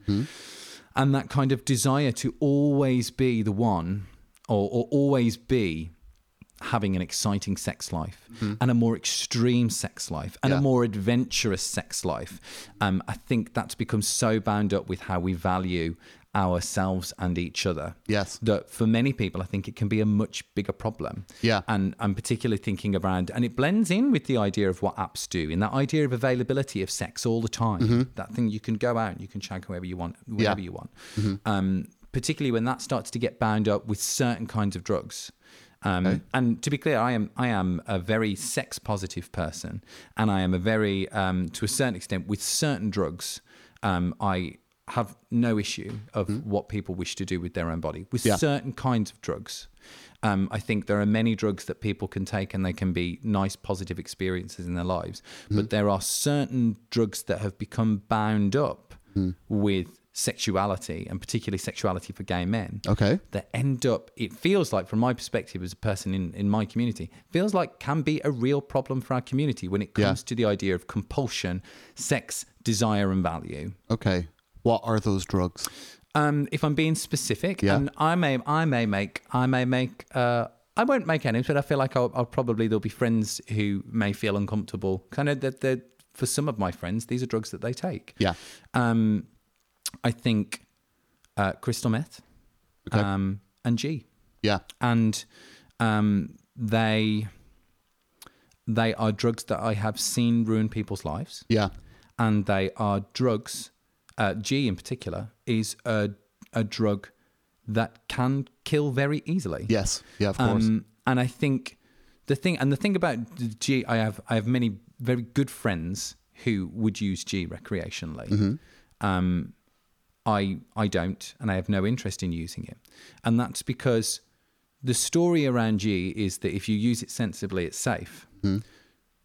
and that kind of desire to always be the one, or, or always be having an exciting sex life and a more extreme sex life and Yeah. a more adventurous sex life. Um, I think that's become so bound up with how we value ourselves and each other. Yes. That for many people, I think it can be a much bigger problem. Yeah. And I'm particularly thinking around, and it blends in with the idea of what apps do, in that idea of availability of sex all the time. That thing you can go out and you can shag whoever you want, whenever Yeah. you want. Um, particularly when that starts to get bound up with certain kinds of drugs. Um, And to be clear, I am I am a very sex positive person, and I am a very um, to a certain extent with certain drugs. Um, I have no issue of what people wish to do with their own body. With Yeah. certain kinds of drugs, um, I think there are many drugs that people can take, and they can be nice, positive experiences in their lives. But there are certain drugs that have become bound up with sexuality, and particularly sexuality for gay men Okay. that end up it feels like from my perspective as a person in, in my community feels like can be a real problem for our community when it Yeah. comes to the idea of compulsion sex desire and value Okay. What are those drugs? Um, if I'm being specific, Yeah. and I may, I may make, I may make, uh, I won't make any, but I feel like I'll, I'll probably there'll be friends who may feel uncomfortable. Kind of that, that for some of my friends, these are drugs that they take. Yeah. Um, I think uh, crystal meth, Okay. um, and G, Yeah. and um, they they are drugs that I have seen ruin people's lives Yeah. and they are drugs. Uh, G in particular is a a drug that can kill very easily. Yes. Yeah. Of course. Um, and I think the thing and the thing about G, I have I have many very good friends who would use G recreationally. Mm-hmm. Um, I I don't, and I have no interest in using it, and that's because the story around G is that if you use it sensibly, it's safe. Hmm.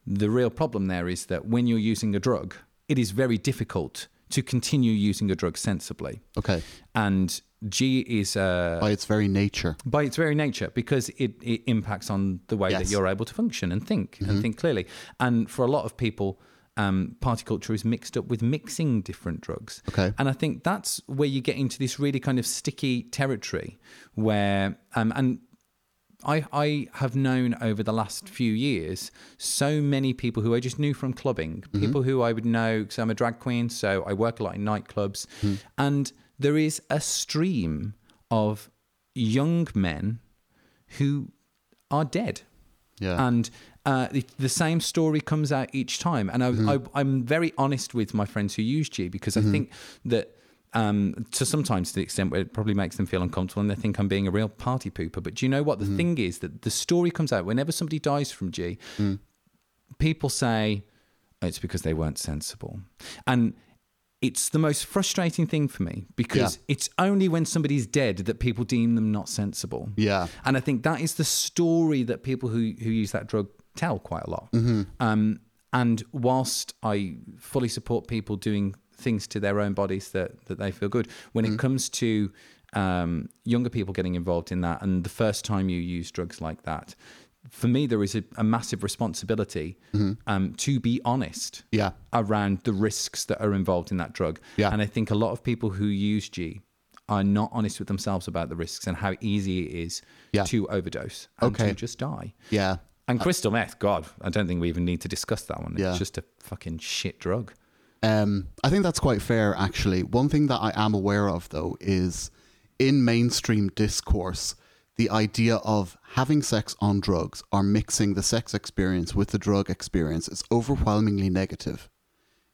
The real problem there is that when you're using a drug, it is very difficult to continue using a drug sensibly, okay. and G is uh, By its very nature. by its very nature because it, it impacts on the way that you're able to function and think and think clearly. And for a lot of people, um, party culture is mixed up with mixing different drugs. Okay. And I think that's where you get into this really kind of sticky territory where, um, and I, I have known over the last few years so many people who I just knew from clubbing, people who I would know because I'm a drag queen, so I work a lot in nightclubs, and there is a stream of young men who are dead. Yeah. And uh, the, the same story comes out each time. And I, I, I'm very honest with my friends who use G because I think that um, to sometimes to the extent where it probably makes them feel uncomfortable and they think I'm being a real party pooper. But do you know what? The thing is that the story comes out whenever somebody dies from G, people say "Oh, it's because they weren't sensible. And it's the most frustrating thing for me because Yeah. it's only when somebody's dead that people deem them not sensible. Yeah. And I think that is the story that people who, who use that drug tell quite a lot. Um, and whilst I fully support people doing things to their own bodies that, that they feel good, when it comes to um, younger people getting involved in that and the first time you use drugs like that, for me, there is a, a massive responsibility um, to be honest Yeah. around the risks that are involved in that drug. Yeah. And I think a lot of people who use G are not honest with themselves about the risks and how easy it is Yeah. to overdose and Okay. to just die. Yeah. And crystal meth, God, I don't think we even need to discuss that one. Yeah. It's just a fucking shit drug. Um, I think that's quite fair, actually. One thing that I am aware of, though, is in mainstream discourse, the idea of having sex on drugs or mixing the sex experience with the drug experience is overwhelmingly negative.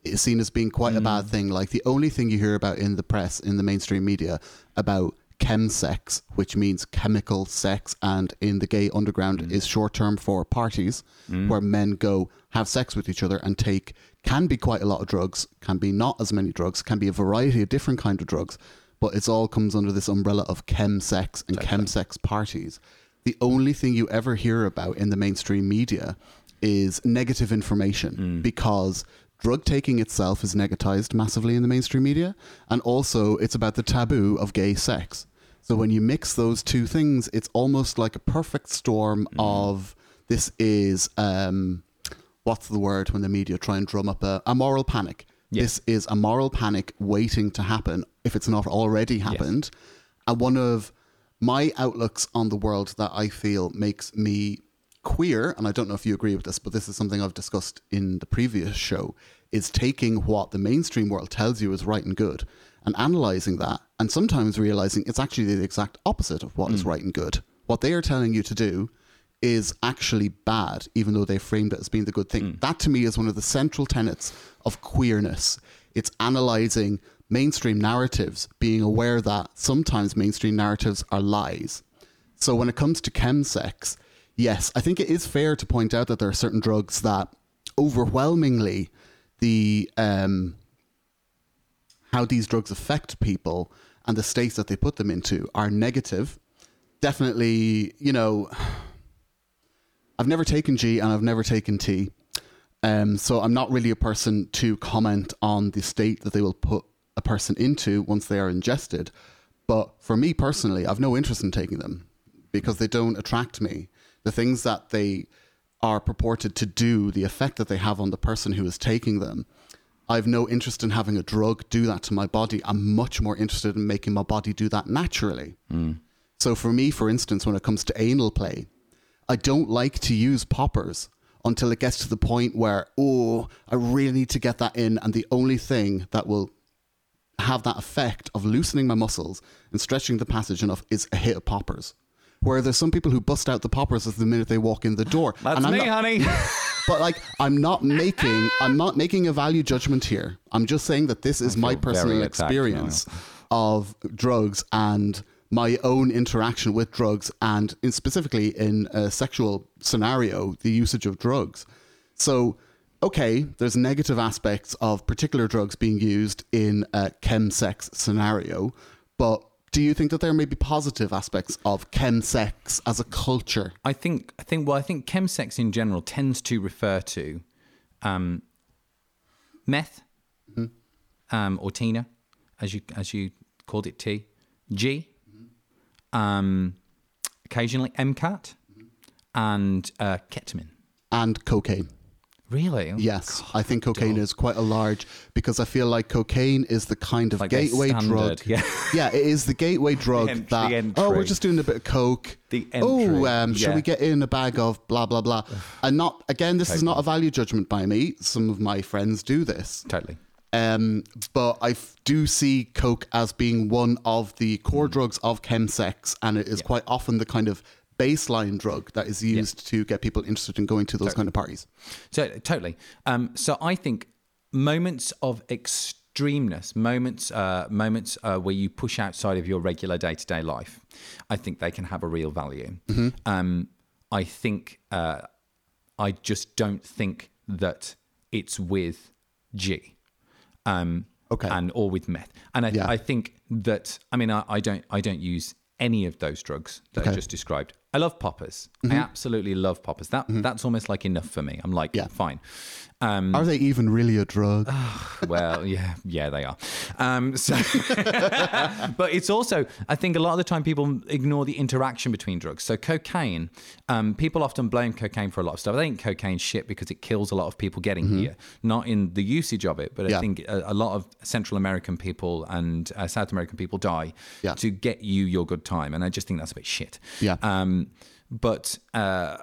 It is seen as being quite a bad thing. Like the only thing you hear about in the press, in the mainstream media, about chemsex, which means chemical sex, and in the gay underground mm. is short term for parties mm. where men go have sex with each other and take can be quite a lot of drugs, can be not as many drugs, can be a variety of different kind of drugs, but it's all comes under this umbrella of chemsex and chemsex parties. The only thing you ever hear about in the mainstream media is negative information mm. because drug taking itself is negatized massively in the mainstream media and also it's about the taboo of gay sex so when you mix those two things it's almost like a perfect storm of this is um what's the word when the media try and drum up a, a moral panic? This is a moral panic waiting to happen if it's not already happened. And one of my outlooks on the world that i feel makes me queer, and I don't know if you agree with this, but this is something I've discussed in the previous show, is taking what the mainstream world tells you is right and good and analyzing that, and sometimes realizing it's actually the exact opposite of what is right and good. What they are telling you to do is actually bad, even though they framed it as being the good thing. That to me is one of the central tenets of queerness. It's analyzing mainstream narratives, being aware that sometimes mainstream narratives are lies. So when it comes to chemsex, yes, I think it is fair to point out that there are certain drugs that overwhelmingly the um, how these drugs affect people and the states that they put them into are negative. Definitely, you know, I've never taken G and I've never taken T. Um, so I'm not really a person to comment on the state that they will put a person into once they are ingested. But for me personally, I've no interest in taking them because they don't attract me. The things that they are purported to do, the effect that they have on the person who is taking them, I've no interest in having a drug do that to my body. I'm much more interested in making my body do that naturally. Hmm. So for me, for instance, when it comes to anal play, I don't like to use poppers until it gets to the point where, oh, I really need to get that in. And the only thing that will have that effect of loosening my muscles and stretching the passage enough is a hit of poppers. Where there's some people who bust out the poppers at the minute they walk in the door. That's And I'm me, not- honey. but like I'm not making I'm not making a value judgment here. I'm just saying that this is my personal experience of drugs and my own interaction with drugs and in specifically in a sexual scenario the usage of drugs. So okay, there's negative aspects of particular drugs being used in a chemsex scenario, but do you think that there may be positive aspects of chemsex as a culture? I think I think well I think chemsex in general tends to refer to um, meth um, or Tina, as you as you called it T, G, um, occasionally MCAT, and uh, ketamine. And cocaine. Really? Oh, Yes, I think cocaine is quite a large because I feel like cocaine is the kind of Like gateway drug. yeah. yeah, it is the gateway drug en- that the oh, we're just doing a bit of coke. The oh, entry, um, should we get in a bag of blah blah blah? and not again, this is not a value judgment by me. Some of my friends do this. Totally. Um, but I f- do see coke as being one of the Mm. core drugs of chemsex, and it is quite often the kind of baseline drug that is used to get people interested in going to those kind of parties. So totally. Um, so I think moments of extremeness, moments, uh, moments uh, where you push outside of your regular day to day life, I think they can have a real value. Um, I think uh, I just don't think that it's with G. Um, Okay. And or with meth, and I, Yeah. I think that I mean I, I don't I don't use any of those drugs that I Okay. Mm-hmm. just described. I love poppers. I absolutely love poppers. That that's almost like enough for me. I'm like, Yeah. fine. Um, Are they even really a drug? well, yeah, yeah, they are. Um, so, but it's also, I think, a lot of the time people ignore the interaction between drugs. So, cocaine, um, people often blame cocaine for a lot of stuff. I think cocaine shit because it kills a lot of people getting here, not in the usage of it, but I think a, a lot of Central American people and uh, South American people die Yeah. to get you your good time, and I just think that's a bit shit. Yeah. Um, but uh,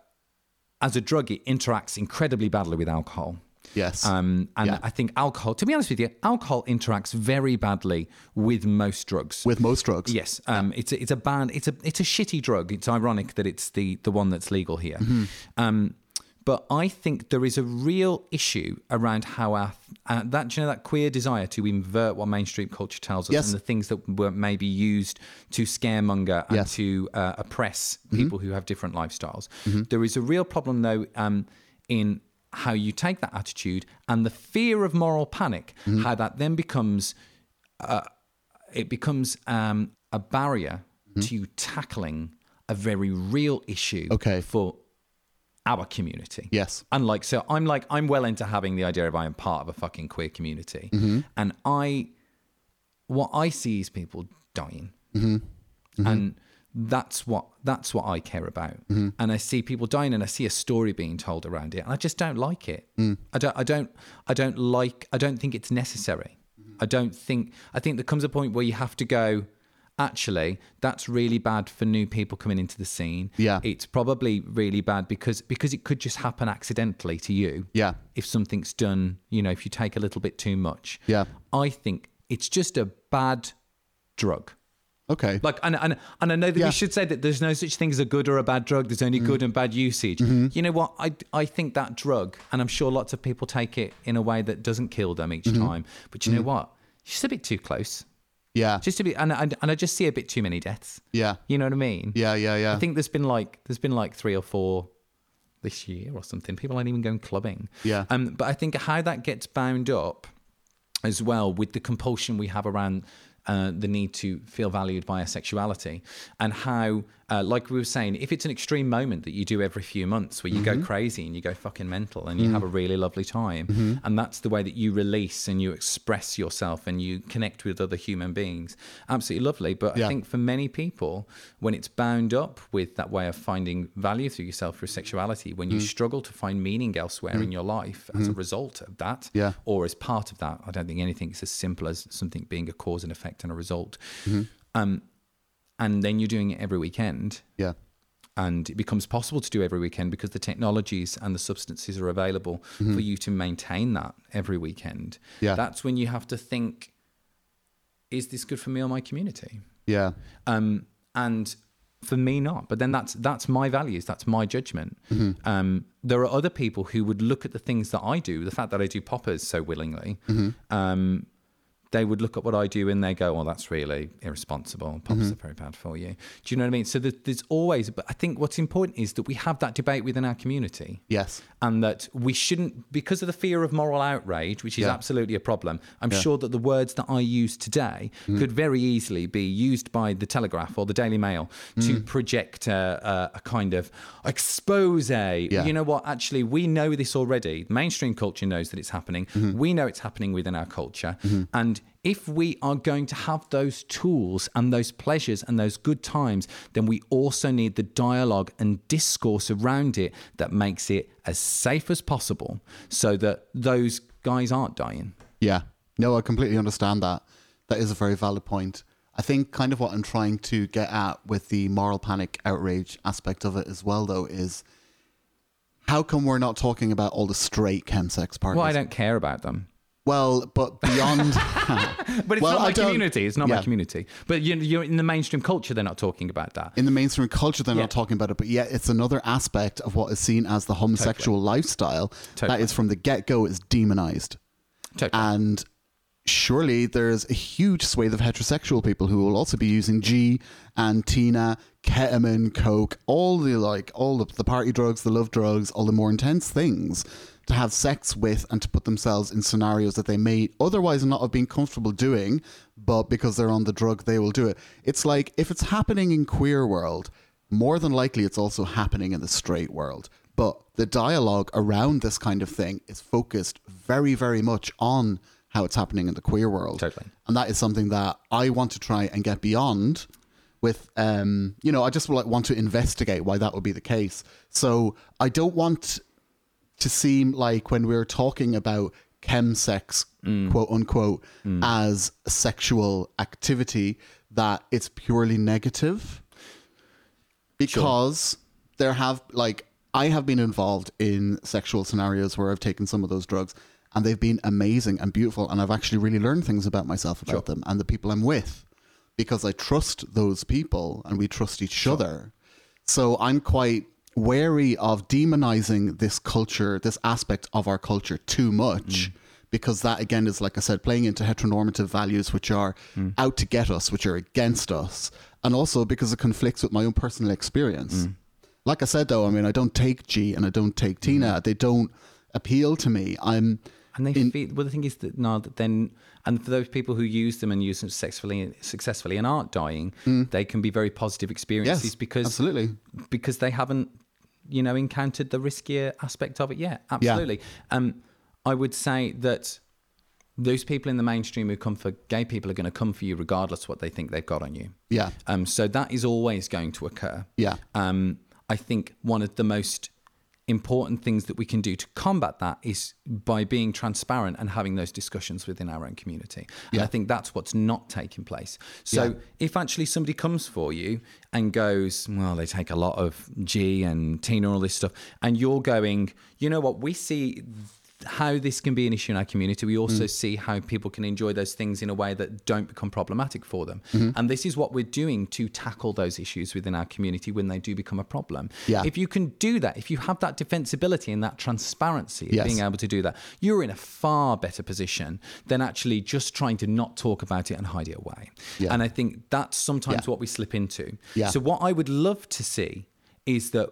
as a drug, it interacts incredibly badly with alcohol. yes. Um, and Yeah. I think alcohol, to be honest with you, alcohol interacts very badly with most drugs. with most drugs. yes, um, it's a, it's a bad, it's a it's a shitty drug. It's ironic that it's the the one that's legal here. Mm-hmm. Um, but I think there is a real issue around how our uh, that you know that queer desire to invert what mainstream culture tells us Yes. and the things that were maybe used to scaremonger and Yes. to uh, oppress Mm-hmm. people who have different lifestyles. There is a real problem though um, in how you take that attitude and the fear of moral panic, Mm-hmm. how that then becomes uh, it becomes um, a barrier to tackling a very real issue Mm-hmm. Okay. for our community. Yes. And like, so I'm like, I'm well into having the idea of I am part of a fucking queer community. Mm-hmm. And I, what I see is people dying. Mm-hmm. And that's what, that's what I care about. Mm-hmm. And I see people dying and I see a story being told around it. And I just don't like it. Mm. I don't, I don't, I don't like, I don't think it's necessary. Mm-hmm. I don't think, I think there comes a point where you have to go, actually, that's really bad for new people coming into the scene. Yeah. It's probably really bad because because it could just happen accidentally to you. Yeah. If something's done, you know, if you take a little bit too much. Yeah. I think it's just a bad drug. Okay. Like, and, and, and I know that Yeah. we should say that there's no such thing as a good or a bad drug. There's only mm-hmm. good and bad usage. Mm-hmm. You know what? I, I think that drug, and I'm sure lots of people take it in a way that doesn't kill them each mm-hmm. time. But you know what? It's just a bit too close. Yeah. Just to be and, and, and I just see a bit too many deaths. yeah. You know what I mean? Yeah. Yeah. Yeah. I think there's been like there's been like three or four this year or something. People aren't even going clubbing. Yeah. Um, but I think how that gets bound up as well with the compulsion we have around uh, the need to feel valued by our sexuality, and how, uh, like we were saying, if it's an extreme moment that you do every few months where you Mm-hmm. go crazy and you go fucking mental and you have a really lovely time, Mm-hmm. and that's the way that you release and you express yourself and you connect with other human beings, absolutely lovely. But Yeah. I think for many people, when it's bound up with that way of finding value through yourself through sexuality, when you Mm. struggle to find meaning elsewhere in your life as a result of that, Mm-hmm. Yeah. or as part of that, I don't think anything's as simple as something being a cause and effect and a result. Mm-hmm. Um, and then you're doing it every weekend. Yeah. And it becomes possible to do every weekend because the technologies and the substances are available for you to maintain that every weekend. Mm-hmm. Yeah. That's when you have to think, is this good for me or my community? Yeah. um, and for me not but then that's that's my values that's my judgment um, there are other people who would look at the things that i do the fact that i do poppers so willingly um, they would look at what I do and they go, "Well, that's really irresponsible. Poppers mm-hmm. are very bad for you." Do you know what I mean? So there's always, but I think what's important is that we have that debate within our community Yes. and that we shouldn't, because of the fear of moral outrage, which is Yeah. absolutely a problem. I'm Yeah. sure that the words that I use today mm. could very easily be used by the Telegraph or the Daily Mail to mm. project a, a, a kind of expose. You know what? Actually, we know this already. Mainstream culture knows that it's happening. Mm-hmm. We know it's happening within our culture. Mm-hmm. And if we are going to have those tools and those pleasures and those good times, then we also need the dialogue and discourse around it that makes it as safe as possible so that those guys aren't dying. Yeah. No, I completely understand that. That is a very valid point. I think kind of what I'm trying to get at with the moral panic outrage aspect of it as well, though, is how come we're not talking about all the straight chemsex parties? Well, I don't care about them. Well, but beyond. But it's Well, not my community. It's not Yeah. my community. But you, you're in the mainstream culture, they're not talking about that. in the mainstream culture, they're Yeah. not talking about it, but yet it's another aspect of what is seen as the homosexual lifestyle that Totally. is from the get go is demonized. Totally. And surely there's a huge swathe of heterosexual people who will also be using G and Tina, ketamine, coke, all the like, all the, the party drugs, the love drugs, all the more intense things to have sex with and to put themselves in scenarios that they may otherwise not have been comfortable doing, but because they're on the drug, they will do it. It's like if it's happening in queer world, more than likely it's also happening in the straight world. But the dialogue around this kind of thing is focused very, very much on how it's happening in the queer world. Totally. And that is something that I want to try and get beyond with um you know, I just like want to investigate why that would be the case. So I don't want to seem like when we're talking about chemsex, mm. quote unquote, mm. as a sexual activity, that it's purely negative. Because there have, like, I have been involved in sexual scenarios where I've taken some of those drugs and they've been amazing and beautiful. And I've actually really learned things about myself about them and the people I'm with because I trust those people and we trust each other. So I'm quite wary of demonizing this culture, this aspect of our culture too much. Mm. Because that again is like I said, playing into heteronormative values which are mm. out to get us, which are against us, and also because it conflicts with my own personal experience. Mm. Like I said, though, I mean, I don't take G and I don't take Tina. Mm-hmm. They don't appeal to me. I'm And they feel, well, the thing is that now that then, and for those people who use them and use them successfully, successfully and aren't dying, they can be very positive experiences Mm. Yes, because absolutely. because they haven't, you know, encountered the riskier aspect of it yet. Absolutely. Um, I would say that those people in the mainstream who come for gay people are going to come for you regardless what they think they've got on you. yeah, Um, so that is always going to occur. yeah, Um, I think one of the most important things that we can do to combat that is by being transparent and having those discussions within our own community. And Yeah. I think that's what's not taking place. So Yeah. if actually somebody comes for you and goes, well, they take a lot of G and Tina and all this stuff, and you're going, you know what, we see how this can be an issue in our community. We Mm. also see how people can enjoy those things in a way that don't become problematic for them. Mm-hmm. And this is what we're doing to tackle those issues within our community when they do become a problem. Yeah. If you can do that, if you have that defensibility and that transparency of Yes. being able to do that, you're in a far better position than actually just trying to not talk about it and hide it away. Yeah. And I think that's sometimes Yeah. what we slip into. Yeah. So what I would love to see is that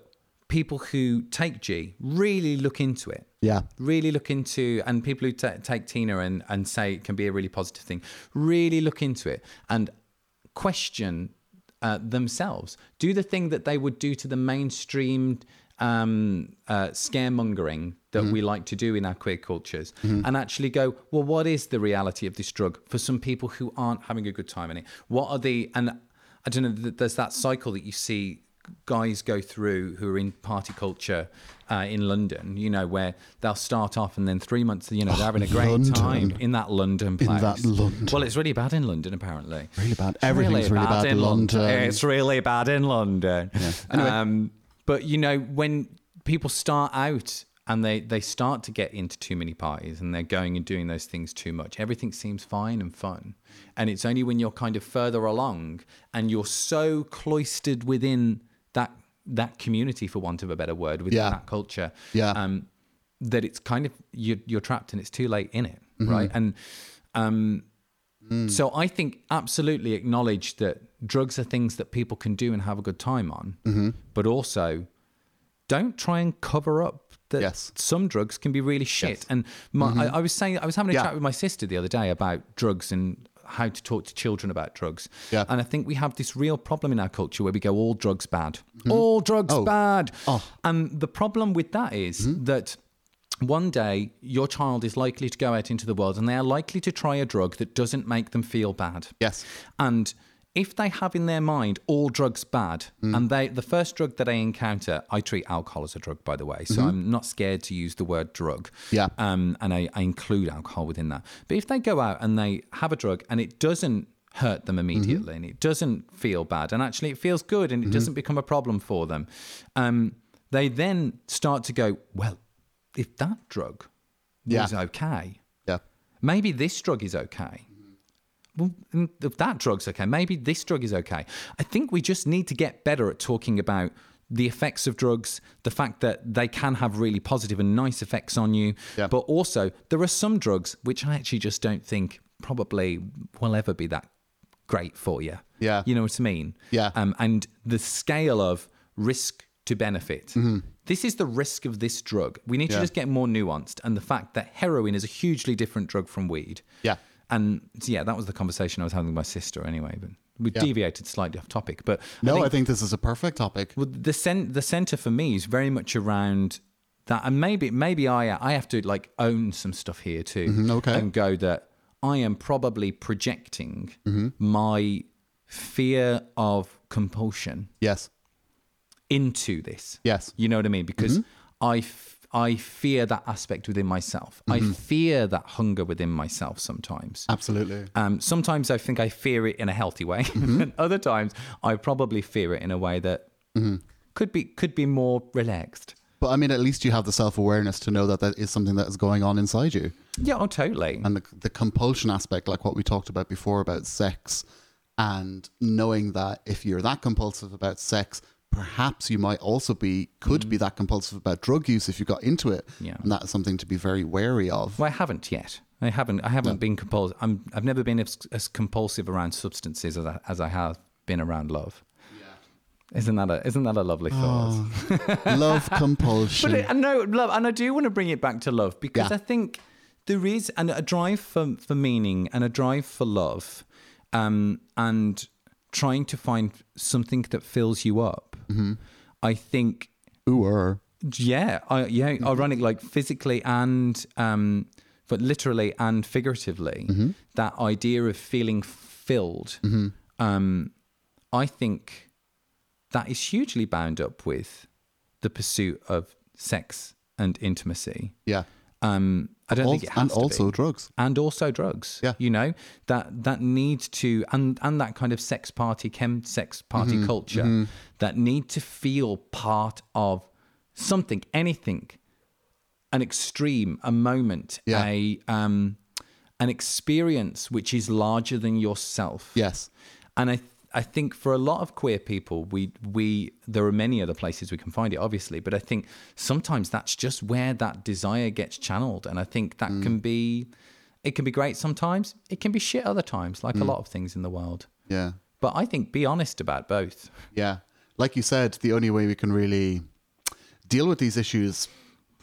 people who take G really look into it Yeah. Really look into, and people who ta take Tina and, and say it can be a really positive thing, really look into it and question uh, themselves. Do the thing that they would do to the mainstream um, uh, scaremongering that we like to do in our queer cultures and actually go, well, what is the reality of this drug for some people who aren't having a good time in it? What are the, and I don't know, there's that cycle that you see guys go through who are in party culture uh, in London, you know, where they'll start off and then three months, you know, they're having a great London. time in that London place. that London. Well, it's really bad in London, apparently. Really bad. Everything's really, bad in London. It's really bad in London. Anyway. Um, but you know, when people start out and they they start to get into too many parties and they're going and doing those things too much, everything seems fine and fun. And it's only when you're kind of further along and you're so cloistered within that that community, for want of a better word, within Yeah. that culture, Yeah. um, that it's kind of you're, you're trapped and it's too late in it, Mm-hmm. right? And um, Mm. so I think absolutely acknowledge that drugs are things that people can do and have a good time on, Mm-hmm. but also don't try and cover up that Yes. some drugs can be really shit. Yes. And my, I, I was saying I was having a Yeah. chat with my sister the other day about drugs and how to talk to children about drugs. Yeah. And I think we have this real problem in our culture where we go all drugs bad, hmm. all drugs Oh. bad. Oh. And the problem with that is hmm? that one day your child is likely to go out into the world and they are likely to try a drug that doesn't make them feel bad. Yes. And if they have in their mind all drugs bad, and they the first drug that I encounter, I treat alcohol as a drug, by the way, so I'm not scared to use the word drug. Yeah. Um, and I, I include alcohol within that. But if they go out and they have a drug and it doesn't hurt them immediately and it doesn't feel bad and actually it feels good and it doesn't become a problem for them, um, they then start to go, well, if that drug Yeah. was okay, Yeah. maybe this drug is okay. Well, mm, that drug's okay, maybe this drug is okay. I think we just need to get better at talking about the effects of drugs, the fact that they can have really positive and nice effects on you, Yeah. but also there are some drugs which I actually just don't think probably will ever be that great for you. Yeah. You know what I mean? Yeah. Um, and the scale of risk to benefit. This is the risk of this drug. We need to Mm-hmm. Just get more nuanced. And the fact that heroin is a hugely different drug from weed. Yeah. And yeah, that was the conversation I was having with my sister anyway. But we Yeah. deviated slightly off topic. But No, think, I think this is a perfect topic. well, the cen- the center for me is very much around that, and maybe maybe I I have to like own some stuff here too, Mm-hmm, okay. and go that I am probably projecting Mm-hmm. my fear of compulsion Yes. into this. Yes. You know what I mean? Because Mm-hmm. I, f- I fear that aspect within myself. I Mm-hmm. fear that hunger within myself sometimes. Absolutely. Um, sometimes I think I fear it in a healthy way, Mm-hmm. and other times I probably fear it in a way that Mm-hmm. could be could be more relaxed. But I mean, at least you have the self awareness to know that that is something that is going on inside you. Yeah, oh, totally. And the, the compulsion aspect, like what we talked about before about sex, and knowing that if you're that compulsive about sex, perhaps you might also be, could be mm. that compulsive about drug use if you got into it. Yeah. And that is something to be very wary of. Well, I haven't yet. I haven't. I haven't been compulsive. I'm. I've never been as, as compulsive around substances as I, as I have been around love. Isn't that a Isn't that a lovely ah. thought? Love compulsion. But uh, I, I know love, and I do want to bring it back to love because Yeah. I think there is and a drive for for meaning and a drive for love, um, and trying to find something that fills you up. I think, Ooh, yeah, I, yeah, ironic, like physically and um, but literally and figuratively, that idea of feeling filled. Um, I think that is hugely bound up with the pursuit of sex and intimacy. Yeah. Um, I don't think it has and also be. drugs. and also drugs. Yeah. you know that that need to and and that kind of sex party, chem sex party Mm-hmm. culture that need to feel part of something, anything, an extreme, a moment, Yeah. a um, an experience which is larger than yourself. Yes. And I I think for a lot of queer people, we we there are many other places we can find it, obviously, but I think sometimes that's just where that desire gets channeled, and I think that Mm. can be it can be great sometimes, it can be shit other times, Mm. like a lot of things in the world. Yeah. But I think be honest about both. Yeah. Like you said, the only way we can really deal with these issues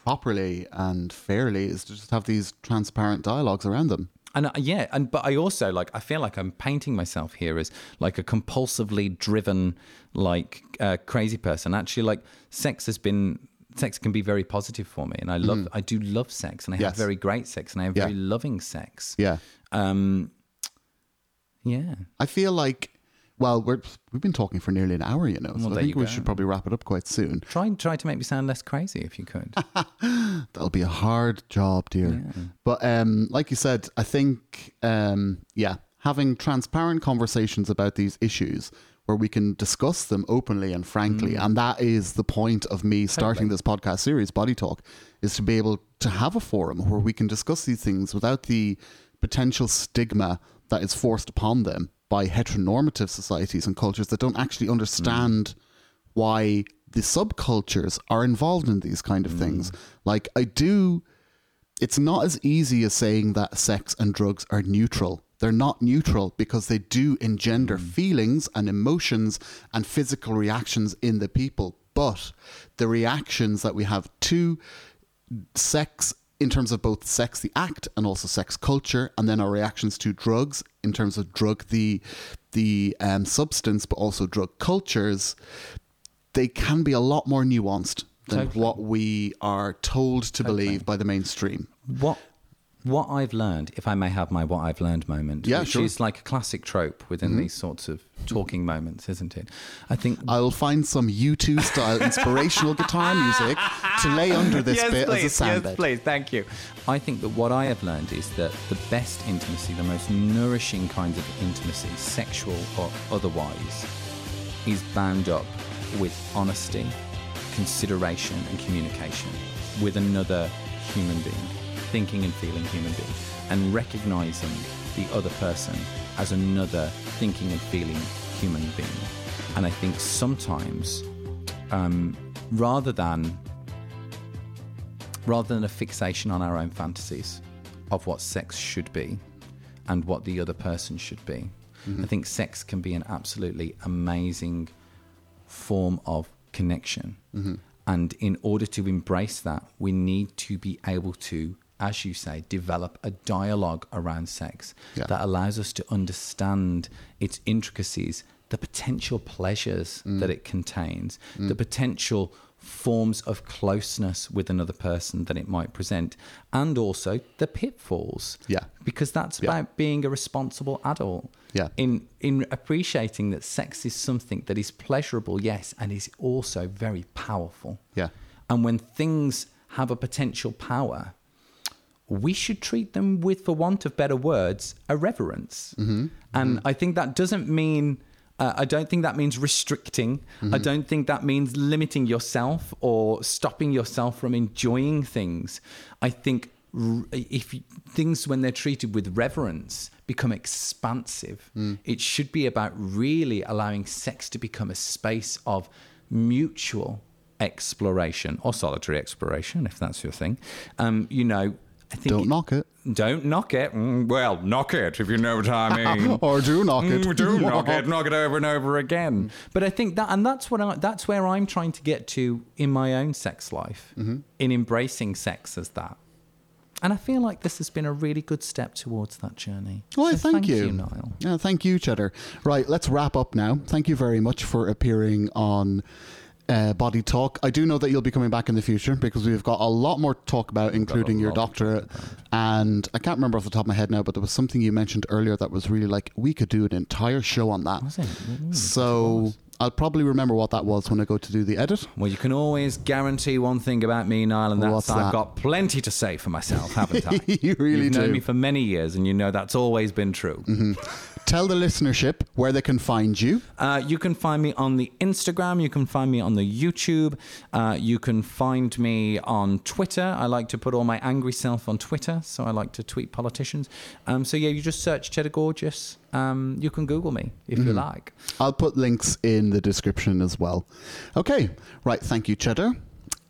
properly and fairly is to just have these transparent dialogues around them. And uh, yeah, and but I also like I feel like I'm painting myself here as like a compulsively driven, like uh, crazy person. Actually, like sex has been sex can be very positive for me, and I love I do love sex, and I have. Yes. very great sex, and I have Yeah. very loving sex. Yeah. Um, yeah. I feel like, well, we're, we've been talking for nearly an hour, you know, so Well, I think we go. should probably wrap it up quite soon. Try try to make me sound less crazy if you could. That'll be a hard job, dear. But um, like you said, I think, um, yeah, having transparent conversations about these issues where we can discuss them openly and frankly, Mm. and that is the point of me starting this podcast series, Body Talk, is to be able to have a forum where we can discuss these things without the potential stigma that is forced upon them by heteronormative societies and cultures that don't actually understand why the subcultures are involved in these kind of mm. things. Like I do it's not as easy as saying that sex and drugs are neutral. They're not neutral because they do engender mm. feelings and emotions and physical reactions in the people. But the reactions that we have to sex in terms of both sex the act and also sex culture and then our reactions to drugs in terms of drug the the um, substance but also drug cultures they can be a lot more nuanced than Totally. what we are told to believe by the mainstream what what I've learned, if I may have my what I've learned moment, Yeah, which sure. Mm-hmm. is like a classic trope within these sorts of talking moments, isn't it? I think I'll find some U2 style inspirational guitar music to lay under this bit as a sound bed. please, thank you. I think that what I have learned is that the best intimacy, the most nourishing kinds of intimacy, sexual or otherwise, is bound up with honesty, consideration, and communication with another human being, thinking and feeling human being, and recognizing the other person as another thinking and feeling human being. And I think sometimes, um, rather than rather than a fixation on our own fantasies of what sex should be and what the other person should be. I think sex can be an absolutely amazing form of connection. And in order to embrace that, we need to be able to, as you say, develop a dialogue around sex Yeah. that allows us to understand its intricacies, the potential pleasures mm. that it contains, mm. the potential forms of closeness with another person that it might present, and also the pitfalls. Yeah. Because that's Yeah. about being a responsible adult. Yeah. In in appreciating that sex is something that is pleasurable, yes, and is also very powerful. Yeah. And when things have a potential power, we should treat them with, for want of better words, a reverence. Mm-hmm. And I think that doesn't mean. Uh, I don't think that means restricting. Mm-hmm. I don't think that means limiting yourself or stopping yourself from enjoying things. I think r- if you- things, when they're treated with reverence, become expansive, Mm. it should be about really allowing sex to become a space of mutual exploration or solitary exploration, if that's your thing. Um, you know, I think Don't knock it. don't knock it. Mm, well, knock it if you know what I mean. Or do knock it. Mm, do knock it, knock it over and over again. But I think that, and that's what I, that's where I'm trying to get to in my own sex life, Mm-hmm. in embracing sex as that. And I feel like this has been a really good step towards that journey. Well, So thank, you, Niall. Yeah, thank you, Cheddar. Right, let's wrap up now. Thank you very much for appearing on uh, Body Talk. I do know that you'll be coming back in the future because we've got a lot more to talk about, including your doctorate. And I can't remember off the top of my head now, but there was something you mentioned earlier that was really like, we could do an entire show on that. So I'll probably remember what that was when I go to do the edit. Well, you can always guarantee one thing about me, Niall, and that's What's I've that? got plenty to say for myself, haven't I? You really You've known do. Mm-hmm. me for many years, and you know that's always been true. Tell the listenership where they can find you. Uh, you can find me on the Instagram. You can find me on the YouTube. Uh, you can find me on Twitter. I like to put all my angry self on Twitter, so I like to tweet politicians. Um, so yeah, you just search Cheddar Gorgeous. Um, you can Google me if you like. I'll put links in the description as well. Okay, right. Thank you, Cheddar.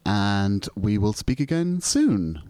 And we will speak again soon.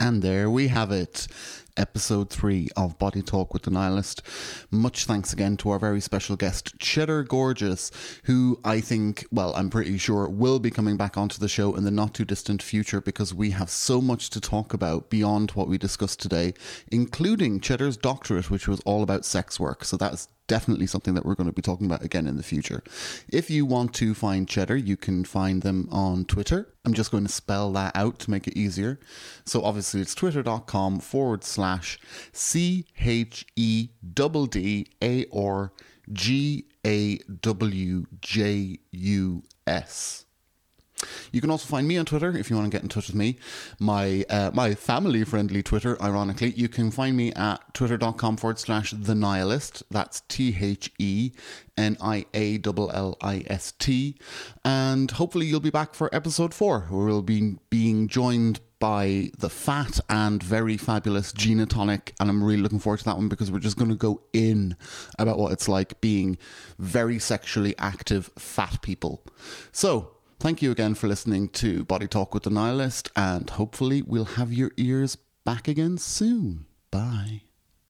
And there we have it. Episode three of Body Talk with the Niallist. Much thanks again to our very special guest, Cheddar Gorgeous, who I think, well, I'm pretty sure will be coming back onto the show in the not too distant future because we have so much to talk about beyond what we discussed today, including Cheddar's doctorate, which was all about sex work. So that's definitely something that we're going to be talking about again in the future. If you want to find Cheddar, you can find them on Twitter. I'm just going to spell that out to make it easier. So obviously it's twitter.com forward slash C H E D D A R G A W J U S. You can also find me on Twitter if you want to get in touch with me. My uh, my family friendly Twitter, ironically, you can find me at twitter.com forward slash the niallist. That's T H E N I A L L I S T. And hopefully you'll be back for episode four, where we'll be being joined by the fat and very fabulous Gina Tonic. And I'm really looking forward to that one because we're just going to go in about what it's like being very sexually active fat people. So, Thank you again for listening to Body Talk with the Niallist, and hopefully, we'll have your ears back again soon. Bye.